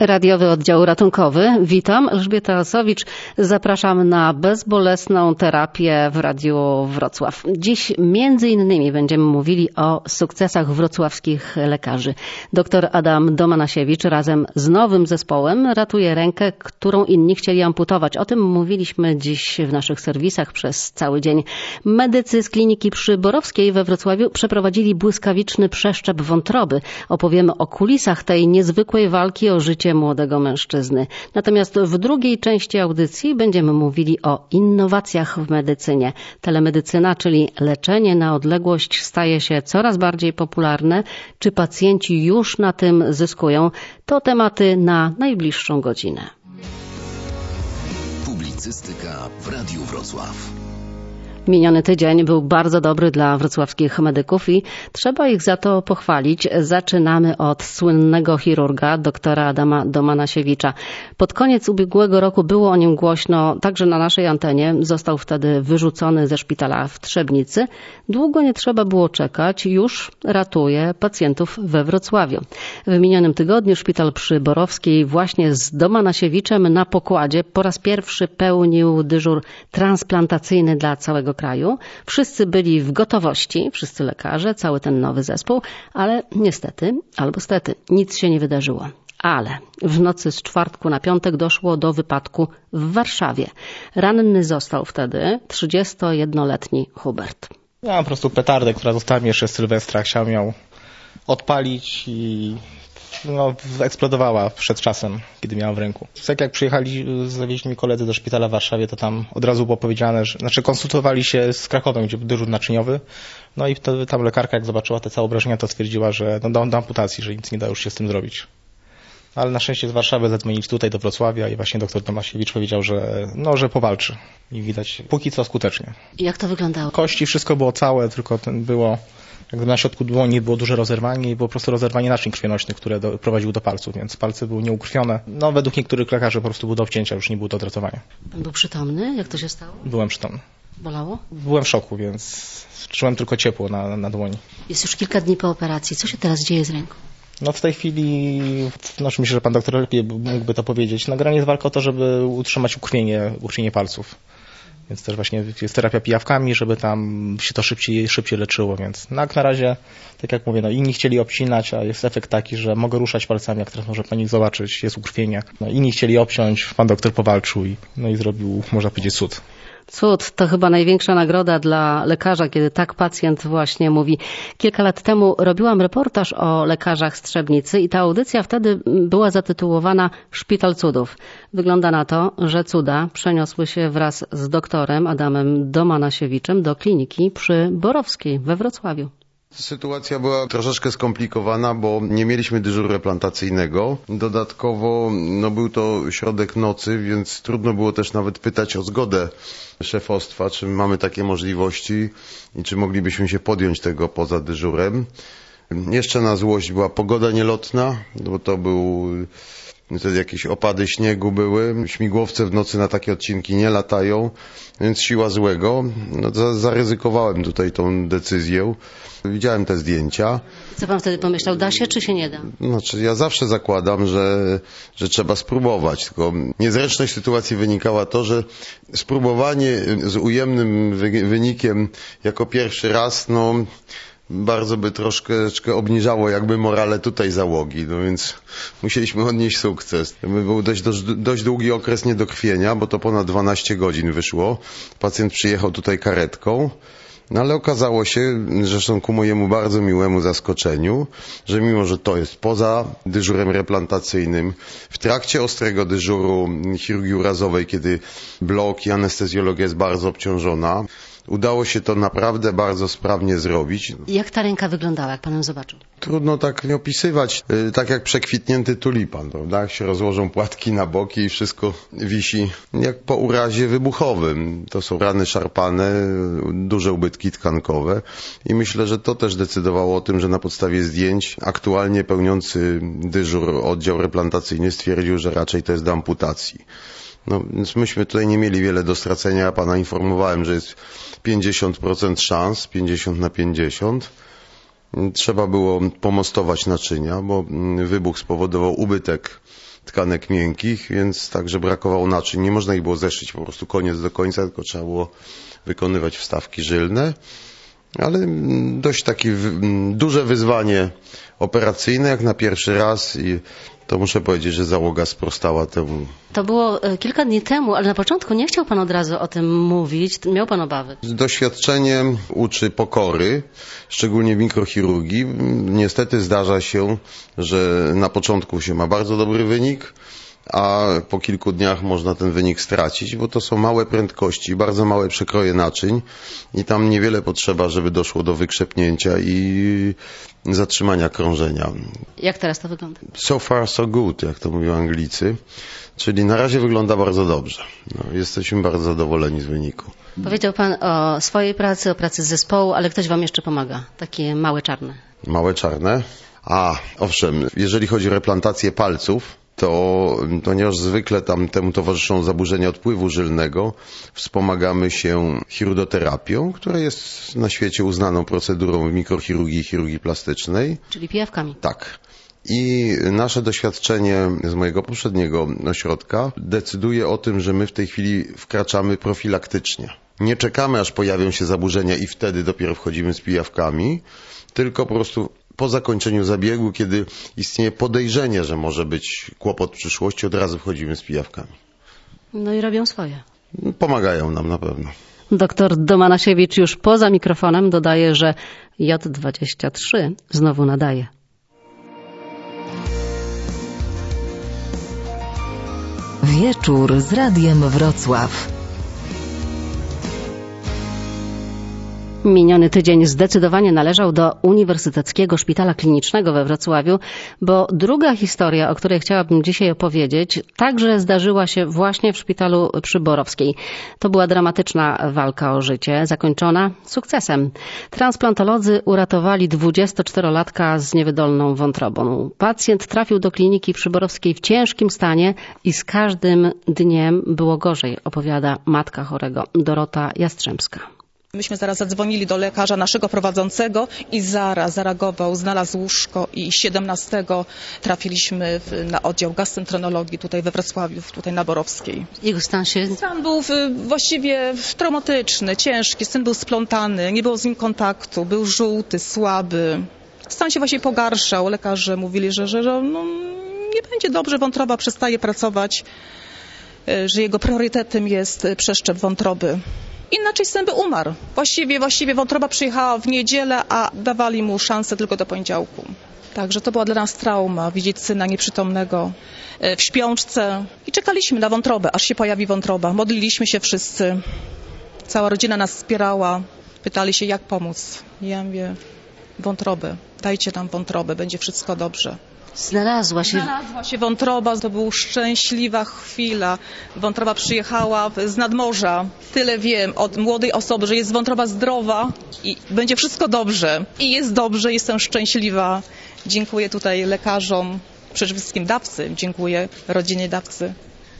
Radiowy Oddział Ratunkowy. Witam, Elżbieta Osowicz. Zapraszam na bezbolesną terapię w Radiu Wrocław. Dziś między innymi będziemy mówili o sukcesach wrocławskich lekarzy. Dr Adam Domanasiewicz razem z nowym zespołem ratuje rękę, którą inni chcieli amputować. O tym mówiliśmy dziś w naszych serwisach przez cały dzień. Medycy z kliniki przy Borowskiej we Wrocławiu przeprowadzili błyskawiczny przeszczep wątroby. Opowiemy o kulisach tej niezwykłej walki o życie młodego mężczyzny. Natomiast w drugiej części audycji będziemy mówili o innowacjach w medycynie. Telemedycyna, czyli leczenie na odległość, staje się coraz bardziej popularne. Czy pacjenci już na tym zyskują? To tematy na najbliższą godzinę. Publicystyka w Radiu Wrocław. Miniony tydzień był bardzo dobry dla wrocławskich medyków i trzeba ich za to pochwalić. Zaczynamy od słynnego chirurga, doktora Adama Domanasiewicza. Pod koniec ubiegłego roku było o nim głośno także na naszej antenie. Został wtedy wyrzucony ze szpitala w Trzebnicy. Długo nie trzeba było czekać, już ratuje pacjentów we Wrocławiu. W minionym tygodniu szpital przy Borowskiej właśnie z Domanasiewiczem na pokładzie po raz pierwszy pełnił dyżur transplantacyjny dla całego kraju. Wszyscy byli w gotowości, wszyscy lekarze, cały ten nowy zespół, ale niestety, albo stety, nic się nie wydarzyło. Ale w nocy z czwartku na piątek doszło do wypadku w Warszawie. Ranny został wtedy 31-letni Hubert. Ja po prostu petardę, która została mi jeszcze z Sylwestra. Chciałem ją odpalić i no, eksplodowała przed czasem, kiedy miałem w ręku. Tak jak przyjechali, zawieźli mi koledzy do szpitala w Warszawie, to tam od razu było powiedziane, że, znaczy konsultowali się z Krakowem, gdzie był dyżur naczyniowy, no i to, tam lekarka jak zobaczyła te całe obrażenia, to stwierdziła, że no, do, do amputacji, że nic nie da już się z tym zrobić. Ale na szczęście z Warszawy zadzwonili tutaj do Wrocławia i właśnie doktor Tomasiewicz powiedział, że, no, że powalczy. I widać póki co skutecznie. Jak to wyglądało? Kości, wszystko było całe, tylko ten było jakby na środku dłoni było duże rozerwanie i było po prostu rozerwanie naczyń krwionośnych, które do, prowadziły do palców, więc palce były nieukrwione. No według niektórych lekarzy po prostu było do obcięcia, już nie było do odratowania. Pan był przytomny? Jak to się stało? Byłem przytomny. Bolało? Byłem w szoku, więc czułem tylko ciepło na, na dłoni. Jest już kilka dni po operacji. Co się teraz dzieje z ręką? No w tej chwili, no myślę, że pan doktor lepiej mógłby to powiedzieć. No generalnie jest walka o to, żeby utrzymać ukrwienie, ukrwienie palców. Więc też właśnie jest terapia pijawkami, żeby tam się to szybciej, szybciej leczyło, więc no jak na razie, tak jak mówię, no inni chcieli obcinać, a jest efekt taki, że mogę ruszać palcami, jak teraz może pani zobaczyć, jest ukrwienie. No inni chcieli obciąć, pan doktor powalczył i, no i zrobił, można powiedzieć, cud. Cud to chyba największa nagroda dla lekarza, kiedy tak pacjent właśnie mówi. Kilka lat temu robiłam reportaż o lekarzach Strzebnicy i ta audycja wtedy była zatytułowana Szpital Cudów. Wygląda na to, że cuda przeniosły się wraz z doktorem Adamem Domanasiewiczem do kliniki przy Borowskiej we Wrocławiu. Sytuacja była troszeczkę skomplikowana, bo nie mieliśmy dyżuru replantacyjnego. Dodatkowo no, był to środek nocy, więc trudno było też nawet pytać o zgodę szefostwa, czy mamy takie możliwości i czy moglibyśmy się podjąć tego poza dyżurem. Jeszcze na złość była pogoda nielotna, bo to był Wtedy jakieś opady śniegu były, śmigłowce w nocy na takie odcinki nie latają, więc siła złego. No, zaryzykowałem tutaj tą decyzję. Widziałem te zdjęcia. Co pan wtedy pomyślał, da się czy się nie da? Znaczy, ja zawsze zakładam, że, że trzeba spróbować, tylko niezręczność sytuacji wynikała to, że spróbowanie z ujemnym wynikiem jako pierwszy raz, no bardzo by troszkę obniżało jakby morale tutaj załogi, no więc musieliśmy odnieść sukces. Był dość, dość, dość długi okres niedokrwienia, bo to ponad 12 godzin wyszło. Pacjent przyjechał tutaj karetką. No ale okazało się, zresztą ku mojemu bardzo miłemu zaskoczeniu, że mimo, że to jest poza dyżurem replantacyjnym, w trakcie ostrego dyżuru chirurgii urazowej, kiedy blok i anestezjologia jest bardzo obciążona, Udało się to naprawdę bardzo sprawnie zrobić. Jak ta ręka wyglądała, jak pan ją zobaczył? Trudno tak nie opisywać. Y, tak jak przekwitnięty tulipan, prawda? Jak się rozłożą płatki na boki i wszystko wisi jak po urazie wybuchowym. To są rany szarpane, duże ubytki tkankowe i myślę, że to też decydowało o tym, że na podstawie zdjęć aktualnie pełniący dyżur oddział replantacyjny stwierdził, że raczej to jest do amputacji. No, więc myśmy tutaj nie mieli wiele do stracenia. Ja pana informowałem, że jest 50% szans, 50 na 50. Trzeba było pomostować naczynia, bo wybuch spowodował ubytek tkanek miękkich, więc także brakowało naczyń. Nie można ich było zeszyć po prostu koniec do końca, tylko trzeba było wykonywać wstawki żylne. Ale dość takie duże wyzwanie operacyjne jak na pierwszy raz i to muszę powiedzieć, że załoga sprostała temu. To było e, kilka dni temu, ale na początku nie chciał pan od razu o tym mówić. Miał pan obawy. Doświadczenie uczy pokory, szczególnie w mikrochirurgii. Niestety zdarza się, że na początku się ma bardzo dobry wynik, a po kilku dniach można ten wynik stracić, bo to są małe prędkości, bardzo małe przekroje naczyń i tam niewiele potrzeba, żeby doszło do wykrzepnięcia i zatrzymania krążenia. Jak teraz to wygląda? So far so good, jak to mówią Anglicy. Czyli na razie wygląda bardzo dobrze. No, jesteśmy bardzo zadowoleni z wyniku. Powiedział pan o swojej pracy, o pracy zespołu, ale ktoś wam jeszcze pomaga. Takie małe czarne. Małe czarne? A, owszem, jeżeli chodzi o replantację palców, to ponieważ zwykle tam temu towarzyszą zaburzenia odpływu żylnego, wspomagamy się chirudoterapią, która jest na świecie uznaną procedurą w mikrochirurgii i chirurgii plastycznej. Czyli pijawkami. Tak. I nasze doświadczenie z mojego poprzedniego ośrodka decyduje o tym, że my w tej chwili wkraczamy profilaktycznie. Nie czekamy, aż pojawią się zaburzenia i wtedy dopiero wchodzimy z pijawkami, tylko po prostu po zakończeniu zabiegu, kiedy istnieje podejrzenie, że może być kłopot w przyszłości, od razu wchodzimy z pijawkami. No i robią swoje. Pomagają nam na pewno. Doktor Domanasiewicz już poza mikrofonem dodaje, że J23 znowu nadaje. Wieczór z Radiem Wrocław. Miniony tydzień zdecydowanie należał do Uniwersyteckiego Szpitala Klinicznego we Wrocławiu, bo druga historia, o której chciałabym dzisiaj opowiedzieć, także zdarzyła się właśnie w szpitalu przy Borowskiej. To była dramatyczna walka o życie, zakończona sukcesem. Transplantolodzy uratowali 24-latka z niewydolną wątrobą. Pacjent trafił do kliniki przy Borowskiej w ciężkim stanie i z każdym dniem było gorzej, opowiada matka chorego Dorota Jastrzębska. Myśmy zaraz zadzwonili do lekarza naszego prowadzącego i zaraz zareagował, znalazł łóżko i 17 trafiliśmy w, na oddział gastroenterologii tutaj we Wrocławiu, tutaj na Borowskiej. Jego stan się... Stan był w, właściwie traumatyczny, ciężki, syn był splątany, nie było z nim kontaktu, był żółty, słaby. Stan się właśnie pogarszał. Lekarze mówili, że, że, że no, nie będzie dobrze, wątroba przestaje pracować, że jego priorytetem jest przeszczep wątroby. Inaczej syn by umarł. Właściwie, właściwie wątroba przyjechała w niedzielę, a dawali mu szansę tylko do poniedziałku. Także to była dla nas trauma, widzieć syna nieprzytomnego w śpiączce i czekaliśmy na wątrobę, aż się pojawi wątroba. Modliliśmy się wszyscy. Cała rodzina nas wspierała. Pytali się, jak pomóc. Ja mówię, wątrobę, dajcie nam wątrobę, będzie wszystko dobrze. Znalazła się. Znalazła się wątroba, to była szczęśliwa chwila. Wątroba przyjechała z nadmorza. Tyle wiem od młodej osoby, że jest wątroba zdrowa i będzie wszystko dobrze. I jest dobrze, jestem szczęśliwa. Dziękuję tutaj lekarzom, przede wszystkim dawcy. Dziękuję rodzinie dawcy.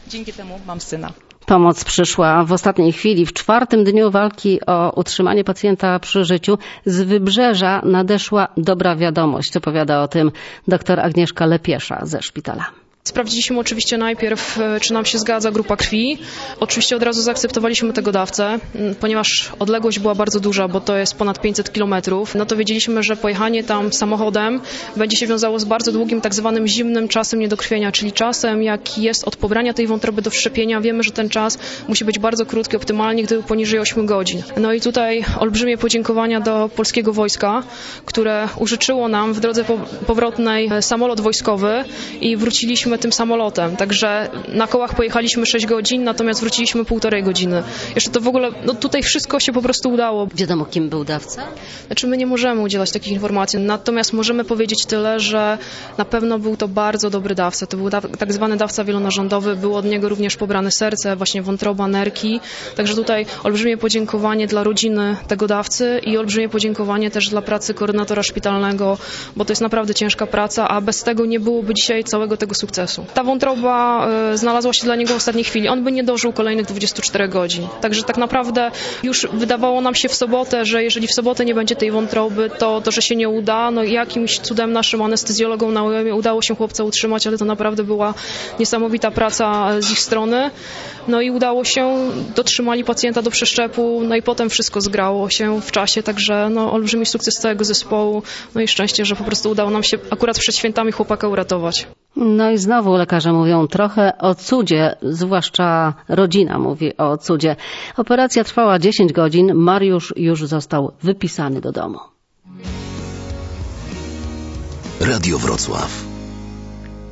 Dzięki temu mam syna. Pomoc przyszła w ostatniej chwili. W czwartym dniu walki o utrzymanie pacjenta przy życiu z wybrzeża nadeszła dobra wiadomość. Opowiada o tym dr Agnieszka Lepiesza ze szpitala. Sprawdziliśmy oczywiście najpierw, czy nam się zgadza grupa krwi. Oczywiście od razu zaakceptowaliśmy tego dawcę, ponieważ odległość była bardzo duża, bo to jest ponad 500 kilometrów. No to wiedzieliśmy, że pojechanie tam samochodem będzie się wiązało z bardzo długim, tak zwanym zimnym czasem niedokrwienia, czyli czasem, jaki jest od pobrania tej wątroby do wszczepienia. Wiemy, że ten czas musi być bardzo krótki, optymalnie gdyby poniżej 8 godzin. No i tutaj olbrzymie podziękowania do polskiego wojska, które użyczyło nam w drodze powrotnej samolot wojskowy i wróciliśmy tym samolotem. Także na kołach pojechaliśmy 6 godzin, natomiast wróciliśmy półtorej godziny. Jeszcze to w ogóle, no tutaj wszystko się po prostu udało. Wiadomo, kim był dawca? Znaczy my nie możemy udzielać takich informacji, natomiast możemy powiedzieć tyle, że na pewno był to bardzo dobry dawca. To był da tak zwany dawca wielonarządowy, było od niego również pobrane serce, właśnie wątroba, nerki. Także tutaj olbrzymie podziękowanie dla rodziny tego dawcy i olbrzymie podziękowanie też dla pracy koordynatora szpitalnego, bo to jest naprawdę ciężka praca, a bez tego nie byłoby dzisiaj całego tego sukcesu. Sukcesu. Ta wątroba e, znalazła się dla niego w ostatniej chwili. On by nie dożył kolejnych 24 godzin. Także tak naprawdę już wydawało nam się w sobotę, że jeżeli w sobotę nie będzie tej wątroby, to, to że się nie uda. No jakimś cudem naszym anestezjologom na udało się chłopca utrzymać, ale to naprawdę była niesamowita praca z ich strony. No i udało się, dotrzymali pacjenta do przeszczepu, no i potem wszystko zgrało się w czasie, także no, olbrzymi sukces całego zespołu, no i szczęście, że po prostu udało nam się akurat przed świętami chłopaka uratować. No i znowu lekarze mówią trochę o cudzie, zwłaszcza rodzina mówi o cudzie. Operacja trwała 10 godzin, Mariusz już został wypisany do domu. Radio Wrocław.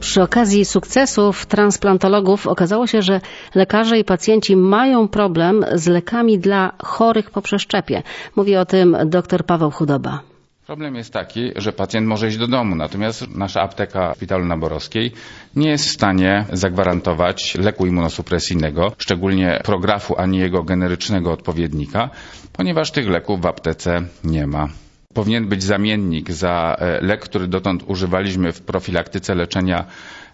Przy okazji sukcesów transplantologów okazało się, że lekarze i pacjenci mają problem z lekami dla chorych po przeszczepie. Mówi o tym dr Paweł Chudoba. Problem jest taki, że pacjent może iść do domu, natomiast nasza apteka w Szpitalu Naborowskiej nie jest w stanie zagwarantować leku immunosupresyjnego, szczególnie prografu ani jego generycznego odpowiednika, ponieważ tych leków w aptece nie ma powinien być zamiennik za e, lek, który dotąd używaliśmy w profilaktyce leczenia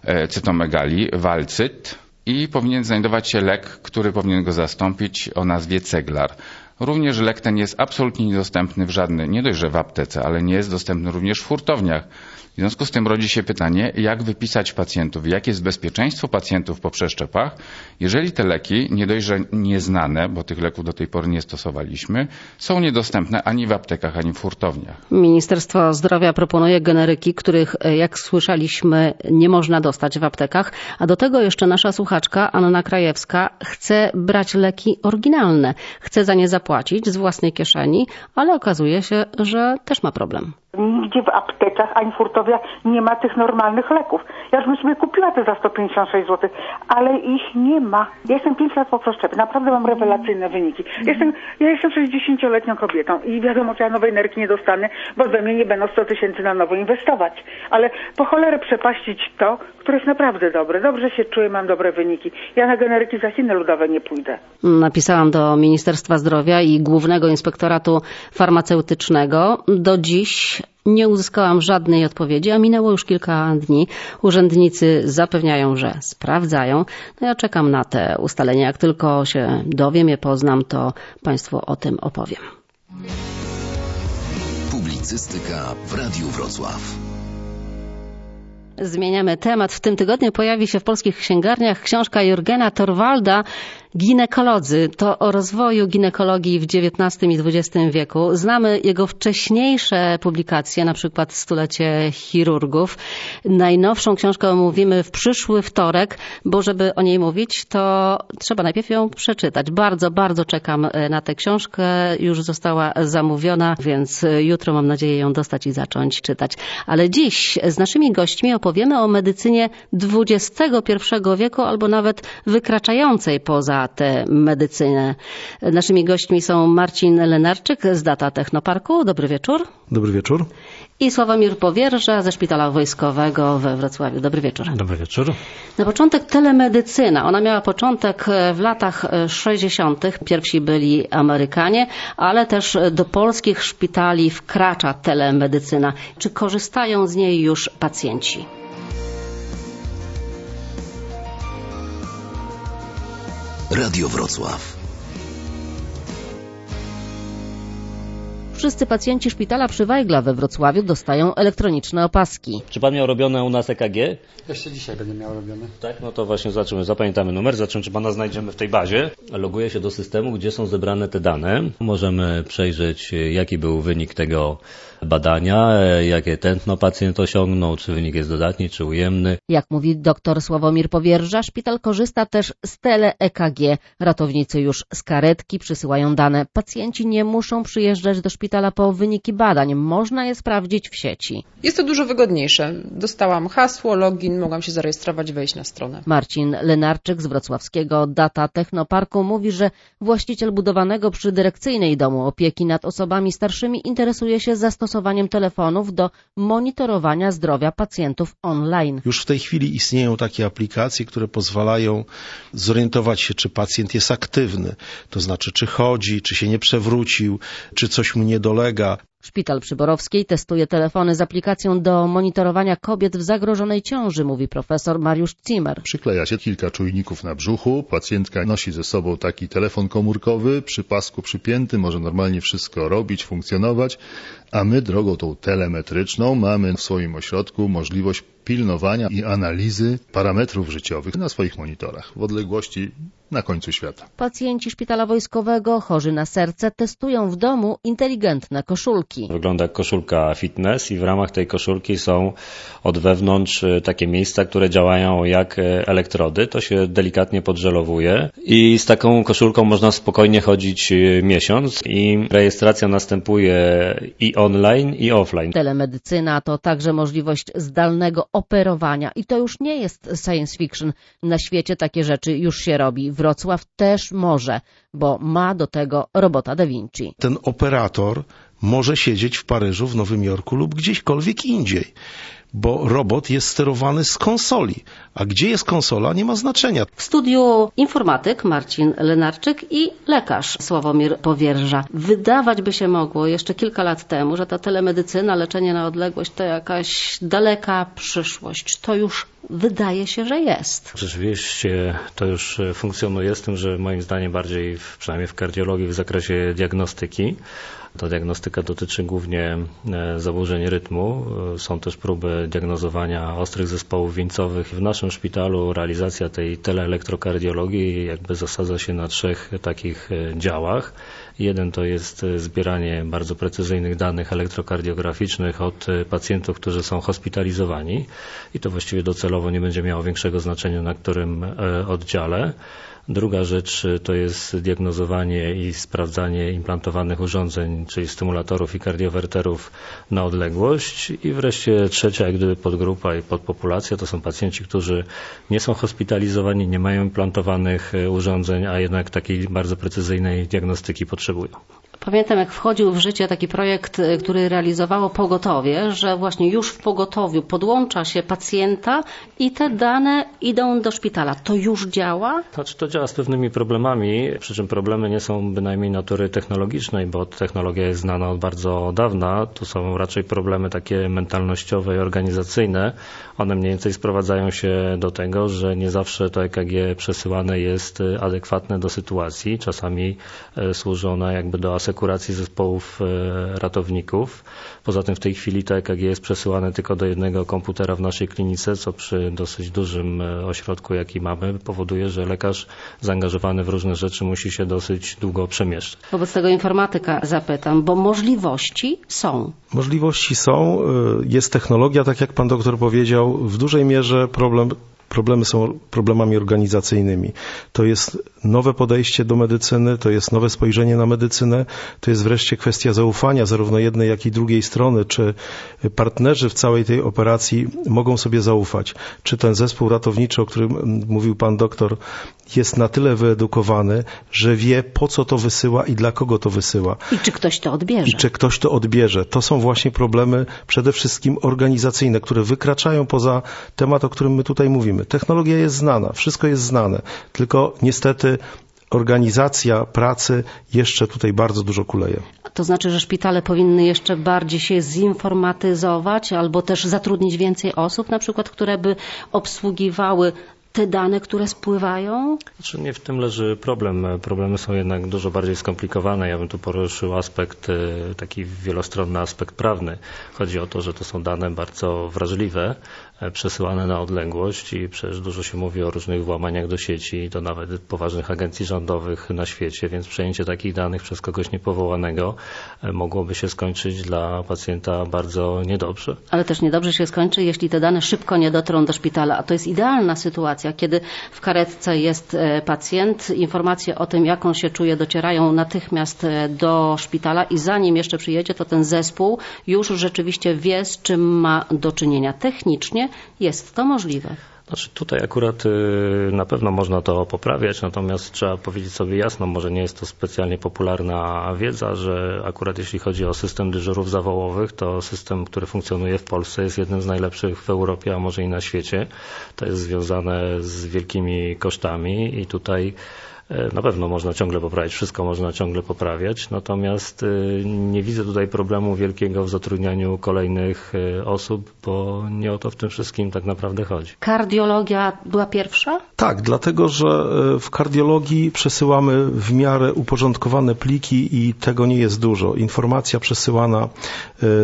e, cytomegalii, walcyt i powinien znajdować się lek, który powinien go zastąpić o nazwie Ceglar. Również lek ten jest absolutnie niedostępny w żadnej, nie dość, że w aptece, ale nie jest dostępny również w hurtowniach. W związku z tym rodzi się pytanie, jak wypisać pacjentów, jakie jest bezpieczeństwo pacjentów po przeszczepach, jeżeli te leki, nie dość, że nieznane, bo tych leków do tej pory nie stosowaliśmy, są niedostępne ani w aptekach, ani w hurtowniach. Ministerstwo Zdrowia proponuje generyki, których, e, jak słyszeliśmy, nie można dostać w aptekach, a do tego jeszcze nasza słuchaczka Anna Krajewska chce brać leki oryginalne, chce za nie zapłacić z własnej kieszeni, ale okazuje się, że też ma problem. Nigdzie w aptekach ani w hurtowniach nie ma tych normalnych leków. Ja już bym sobie kupiła te za 156 zł, ale ich nie ma. Ja jestem 5 lat po przeszczepie, naprawdę mam rewelacyjne wyniki. Jestem, ja jestem 60-letnią kobietą i wiadomo, że ja nowej nerki nie dostanę, bo we mnie nie będą 100 tysięcy na nowo inwestować. Ale po cholerę przepaścić to, które jest naprawdę dobre. Dobrze się czuję, mam dobre wyniki. Ja na generyki za Chiny ludowe nie pójdę. Napisałam do Ministerstwa Zdrowia i Głównego Inspektoratu Farmaceutycznego. Do dziś nie uzyskałam żadnej odpowiedzi, a minęło już kilka dni. Urzędnicy zapewniają, że sprawdzają. No ja czekam na te ustalenia. Jak tylko się dowiem, je poznam, to Państwu o tym opowiem. Publicystyka w Radiu Wrocław. Zmieniamy temat. W tym tygodniu pojawi się w polskich księgarniach książka Jurgena Torwalda Ginekolodzy to o rozwoju ginekologii w XIX i XX wieku. Znamy jego wcześniejsze publikacje, na przykład Stulecie chirurgów. Najnowszą książkę omówimy w przyszły wtorek, bo żeby o niej mówić, to trzeba najpierw ją przeczytać. Bardzo, bardzo czekam e, na tę książkę. Już została zamówiona, więc jutro mam nadzieję ją dostać i zacząć czytać. Ale dziś z naszymi gośćmi opowiemy o medycynie XXI wieku albo nawet wykraczającej poza tę medycynę. Naszymi gośćmi są Marcin Lenarczyk z Data Technoparku. Dobry wieczór. Dobry wieczór. I Sławomir Powierża ze Szpitala Wojskowego we Wrocławiu. Dobry wieczór. Dobry wieczór. Na początek telemedycyna. Ona miała początek w latach 60. Pierwsi byli Amerykanie, ale też do polskich szpitali wkracza telemedycyna. Czy korzystają z niej już pacjenci? Radio Wrocław. Wszyscy pacjenci szpitala przy Wajgla we Wrocławiu dostają elektroniczne opaski. Czy pan miał robione u nas EKG? Jeszcze dzisiaj będę miał robione. Tak, no to właśnie zobaczymy, zapamiętamy numer, zobaczymy, czy pana znajdziemy w tej bazie. Loguję się do systemu, gdzie są zebrane te dane. Możemy przejrzeć, jaki był wynik tego badania, jakie tętno pacjent osiągnął, czy wynik jest dodatni, czy ujemny. Jak mówi dr Sławomir Powierża, szpital korzysta też z tele-EKG. Ratownicy już z karetki przysyłają dane. Pacjenci nie muszą przyjeżdżać do szpitala po wyniki badań. Można je sprawdzić w sieci. Jest to dużo wygodniejsze. Dostałam hasło, login, mogłam się zarejestrować, wejść na stronę. Marcin Lenarczyk z wrocławskiego Data Technoparku mówi, że właściciel budowanego przy dyrekcyjnej domu opieki nad osobami starszymi interesuje się zastosowaniem zastosowaniem telefonów do monitorowania zdrowia pacjentów online. Już w tej chwili istnieją takie aplikacje, które pozwalają zorientować się, czy pacjent jest aktywny, to znaczy czy chodzi, czy się nie przewrócił, czy coś mu nie dolega. Szpital Przyborowskiej testuje telefony z aplikacją do monitorowania kobiet w zagrożonej ciąży, mówi profesor Mariusz Zimmer. Przykleja się kilka czujników na brzuchu, pacjentka nosi ze sobą taki telefon komórkowy, przy pasku przypięty, może normalnie wszystko robić, funkcjonować, a my drogą tą telemetryczną mamy w swoim ośrodku możliwość pilnowania i analizy parametrów życiowych na swoich monitorach w odległości na końcu świata. Pacjenci szpitala wojskowego, chorzy na serce, testują w domu inteligentne koszulki. Wygląda jak koszulka fitness i w ramach tej koszulki są od wewnątrz e, takie miejsca, które działają jak e, elektrody. To się delikatnie podżelowuje i z taką koszulką można spokojnie chodzić e, miesiąc i rejestracja następuje i online i offline. Telemedycyna to także możliwość zdalnego operowania i to już nie jest science fiction. Na świecie takie rzeczy już się robi. Wrocław też może, bo ma do tego robota Da Vinci. Ten operator może siedzieć w Paryżu, w Nowym Jorku lub gdzieśkolwiek indziej bo robot jest sterowany z konsoli. A gdzie jest konsola, nie ma znaczenia. W studiu informatyk Marcin Lenarczyk i lekarz Sławomir Powierża. Wydawać by się mogło jeszcze kilka lat temu, że ta telemedycyna, leczenie na odległość to jakaś daleka przyszłość. To już wydaje się, że jest. Rzeczywiście to już funkcjonuje z tym, że moim zdaniem bardziej, przynajmniej w kardiologii, w zakresie diagnostyki, ta diagnostyka dotyczy głównie e, zaburzeń rytmu. E, są też próby diagnozowania ostrych zespołów wieńcowych. W naszym szpitalu realizacja tej teleelektrokardiologii jakby zasadza się na trzech takich e, działach. Jeden to jest zbieranie bardzo precyzyjnych danych elektrokardiograficznych od pacjentów, którzy są hospitalizowani i to właściwie docelowo nie będzie miało większego znaczenia na którym oddziale. Druga rzecz to jest diagnozowanie i sprawdzanie implantowanych urządzeń, czyli stymulatorów i kardiowerterów na odległość. I wreszcie trzecia, jak gdyby podgrupa i podpopulacja to są pacjenci, którzy nie są hospitalizowani, nie mają implantowanych urządzeń, a jednak takiej bardzo precyzyjnej diagnostyki potrzebują. Pamiętam, jak wchodził w życie taki projekt, y, który realizowało pogotowie, że właśnie już w pogotowiu podłącza się pacjenta i te dane idą do szpitala. To już działa? Znaczy, to działa z pewnymi problemami, przy czym problemy nie są bynajmniej natury technologicznej, bo technologia jest znana od bardzo dawna. Tu są raczej problemy takie mentalnościowe i organizacyjne. One mniej więcej sprowadzają się do tego, że nie zawsze to EKG przesyłane jest y, adekwatne do sytuacji. Czasami y, służy ona jakby do asekuracji asekuracji zespołów e, ratowników. Poza tym w tej chwili to EKG jest przesyłane tylko do jednego komputera w naszej klinice, co przy dosyć dużym e, ośrodku, jaki mamy, powoduje, że lekarz zaangażowany w różne rzeczy musi się dosyć długo przemieszczać. Wobec tego informatyka zapytam, bo możliwości są. Możliwości są, e, jest technologia, tak jak pan doktor powiedział, w dużej mierze problem problemy są problemami organizacyjnymi. To jest nowe podejście do medycyny, to jest nowe spojrzenie na medycynę, to jest wreszcie kwestia zaufania zarówno jednej, jak i drugiej strony, czy partnerzy w całej tej operacji mogą sobie zaufać, czy ten zespół ratowniczy, o którym mówił pan doktor, jest na tyle wyedukowany, że wie po co to wysyła i dla kogo to wysyła. I czy ktoś to odbierze. I czy ktoś to odbierze. To są właśnie problemy przede wszystkim organizacyjne, które wykraczają poza temat, o którym my tutaj mówimy. Technologia jest znana, wszystko jest znane, tylko niestety organizacja pracy jeszcze tutaj bardzo dużo kuleje. To znaczy, że szpitale powinny jeszcze bardziej się zinformatyzować albo też zatrudnić więcej osób, na przykład, które by obsługiwały te dane, które spływają? Znaczy nie w tym leży problem. Problemy są jednak dużo bardziej skomplikowane. Ja bym tu poruszył aspekt, e, taki wielostronny aspekt prawny. Chodzi o to, że to są dane bardzo wrażliwe, przesyłane na odległość i przecież dużo się mówi o różnych włamaniach do sieci, to nawet poważnych agencji rządowych na świecie, więc przejęcie takich danych przez kogoś niepowołanego e, mogłoby się skończyć dla pacjenta bardzo niedobrze. Ale też niedobrze się skończy, jeśli te dane szybko nie dotrą do szpitala, a to jest idealna sytuacja, kiedy w karetce jest e, pacjent, informacje o tym, jak on się czuje, docierają natychmiast do szpitala i zanim jeszcze przyjedzie, to ten zespół już rzeczywiście wie, z czym ma do czynienia technicznie jest to możliwe. Znaczy tutaj akurat y, na pewno można to poprawiać, natomiast trzeba powiedzieć sobie jasno, może nie jest to specjalnie popularna wiedza, że akurat jeśli chodzi o system dyżurów zawołowych, to system, który funkcjonuje w Polsce jest jednym z najlepszych w Europie, a może i na świecie. To jest związane z wielkimi kosztami i tutaj Na pewno można ciągle poprawiać, wszystko można ciągle poprawiać, natomiast nie widzę tutaj problemu wielkiego w zatrudnianiu kolejnych osób, bo nie o to w tym wszystkim tak naprawdę chodzi. Kardiologia była pierwsza? Tak, dlatego że w kardiologii przesyłamy w miarę uporządkowane pliki i tego nie jest dużo. Informacja przesyłana,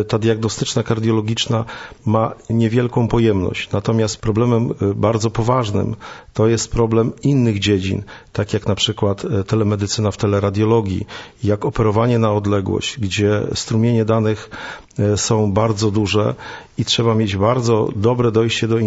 ta diagnostyczna, kardiologiczna ma niewielką pojemność. Natomiast problemem bardzo poważnym to jest problem innych dziedzin, tak jak na przykład telemedycyna w teleradiologii, jak operowanie na odległość, gdzie strumienie danych są bardzo duże i trzeba mieć bardzo dobre dojście do,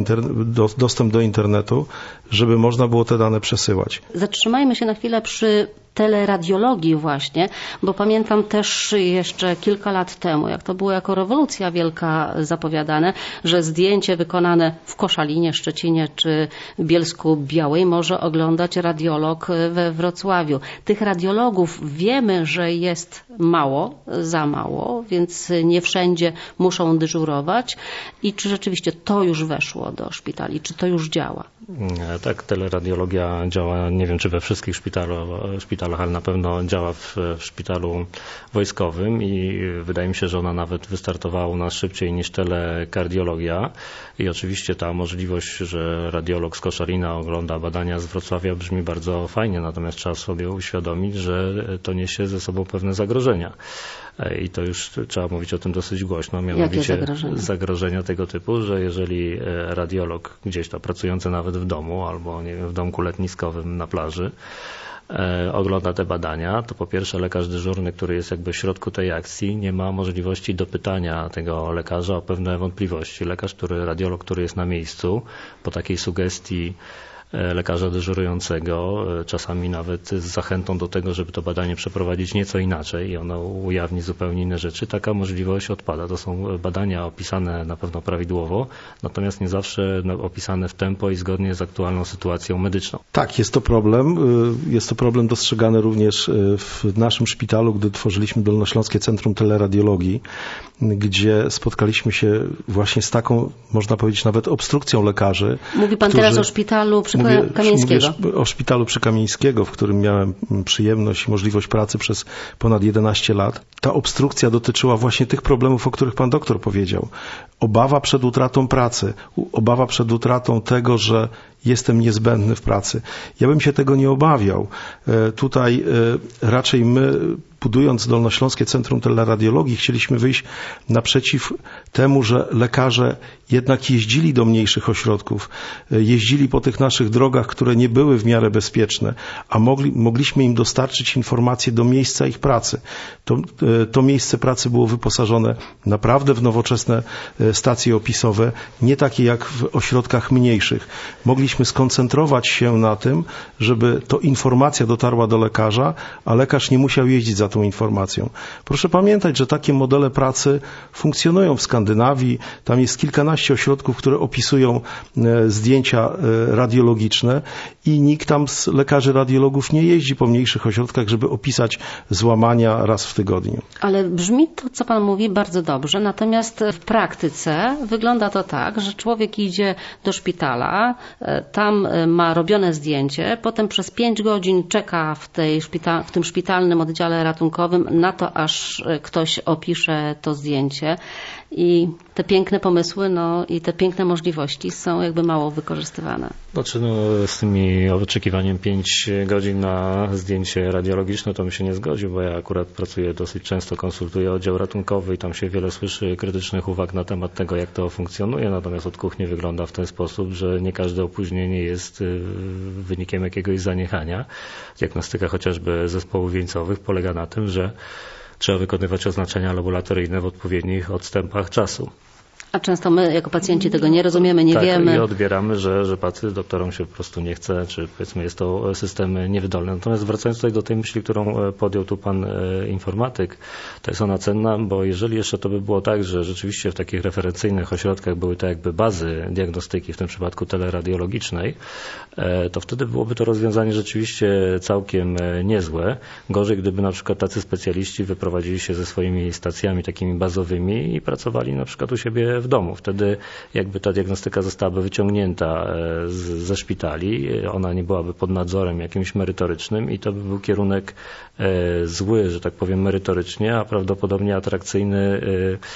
do dostęp do internetu, żeby można było te dane przesyłać. Zatrzymajmy się na chwilę przy teleradiologii właśnie, bo pamiętam też jeszcze kilka lat temu, jak to było jako rewolucja wielka zapowiadane, że zdjęcie wykonane w Koszalinie, Szczecinie czy Bielsku Białej może oglądać radiolog we Wrocławiu. Tych radiologów wiemy, że jest mało, za mało, więc nie wszędzie muszą dyżurować. I czy rzeczywiście to już weszło do szpitali? Czy to już działa? Tak, teleradiologia działa, nie wiem czy we wszystkich szpitalach, ale na pewno działa w, szpitalu wojskowym i wydaje mi się, że ona nawet wystartowała u nas szybciej niż telekardiologia. I oczywiście ta możliwość, że radiolog z Koszarina ogląda badania z Wrocławia brzmi bardzo fajnie, natomiast trzeba sobie uświadomić, że to niesie ze sobą pewne zagrożenia. I to już trzeba mówić o tym dosyć głośno, mianowicie zagrożenia? zagrożenia tego typu, że jeżeli radiolog gdzieś to pracujący nawet w domu albo nie wiem, w domku letniskowym na plaży ogląda te badania, to po pierwsze lekarz dyżurny, który jest jakby w środku tej akcji, nie ma możliwości dopytania tego lekarza o pewne wątpliwości. Lekarz, który, radiolog, który jest na miejscu, po takiej sugestii lekarza dyżurującego, czasami nawet z zachętą do tego, żeby to badanie przeprowadzić nieco inaczej i ono ujawni zupełnie inne rzeczy, taka możliwość odpada. To są badania opisane na pewno prawidłowo, natomiast nie zawsze opisane w tempo i zgodnie z aktualną sytuacją medyczną. Tak, jest to problem. Jest to problem dostrzegany również w naszym szpitalu, gdy tworzyliśmy Dolnośląskie Centrum Teleradiologii, gdzie spotkaliśmy się właśnie z taką, można powiedzieć, nawet obstrukcją lekarzy. Mówi pan którzy... teraz o szpitalu przy Mówię. Mówię o szpitalu przy Kamieńskiego, w którym miałem przyjemność i możliwość pracy przez ponad 11 lat. Ta obstrukcja dotyczyła właśnie tych problemów, o których pan doktor powiedział. Obawa przed utratą pracy, obawa przed utratą tego, że jestem niezbędny w pracy. Ja bym się tego nie obawiał. Tutaj raczej my budując Dolnośląskie Centrum Teleradiologii, chcieliśmy wyjść naprzeciw temu, że lekarze jednak jeździli do mniejszych ośrodków, jeździli po tych naszych drogach, które nie były w miarę bezpieczne, a mogli, mogliśmy im dostarczyć informacje do miejsca ich pracy. To, to miejsce pracy było wyposażone naprawdę w nowoczesne stacje opisowe, nie takie jak w ośrodkach mniejszych. Mogliśmy skoncentrować się na tym, żeby to informacja dotarła do lekarza, a lekarz nie musiał jeździć za tą informacją. Proszę pamiętać, że takie modele pracy funkcjonują w Skandynawii. Tam jest kilkanaście ośrodków, które opisują zdjęcia radiologiczne i nikt tam z lekarzy radiologów nie jeździ po mniejszych ośrodkach, żeby opisać złamania raz w tygodniu. Ale brzmi to, co pan mówi, bardzo dobrze. Natomiast w praktyce wygląda to tak, że człowiek idzie do szpitala, tam ma robione zdjęcie, potem przez pięć godzin czeka w, tej w tym szpitalnym oddziale ratunkowym na to, aż ktoś opisze to zdjęcie. I te piękne pomysły no, i te piękne możliwości są jakby mało wykorzystywane. Znaczy, no, z tymi oczekiwaniem 5 godzin na zdjęcie radiologiczne to bym się nie zgodził, bo ja akurat pracuję dosyć często, konsultuję oddział ratunkowy i tam się wiele słyszy krytycznych uwag na temat tego, jak to funkcjonuje, natomiast od kuchni wygląda w ten sposób, że nie każde opóźnienie jest wynikiem jakiegoś zaniechania. Diagnostyka chociażby zespołów wieńcowych polega na tym, że trzeba wykonywać oznaczenia laboratoryjne w odpowiednich odstępach czasu. A często my jako pacjenci tego nie rozumiemy, nie tak, wiemy. i odbieramy, że, że pacjent doktorom się po prostu nie chce, czy powiedzmy jest to system niewydolny. Natomiast wracając tutaj do tej myśli, którą podjął tu pan informatyk, to jest ona cenna, bo jeżeli jeszcze to by było tak, że rzeczywiście w takich referencyjnych ośrodkach były to jakby bazy diagnostyki, w tym przypadku teleradiologicznej, to wtedy byłoby to rozwiązanie rzeczywiście całkiem niezłe. Gorzej, gdyby na przykład tacy specjaliści wyprowadzili się ze swoimi stacjami takimi bazowymi i pracowali na przykład u siebie w domu. Wtedy jakby ta diagnostyka zostałaby wyciągnięta e, z, ze szpitali, e, ona nie byłaby pod nadzorem jakimś merytorycznym i to by był kierunek zły, że tak powiem merytorycznie, a prawdopodobnie atrakcyjny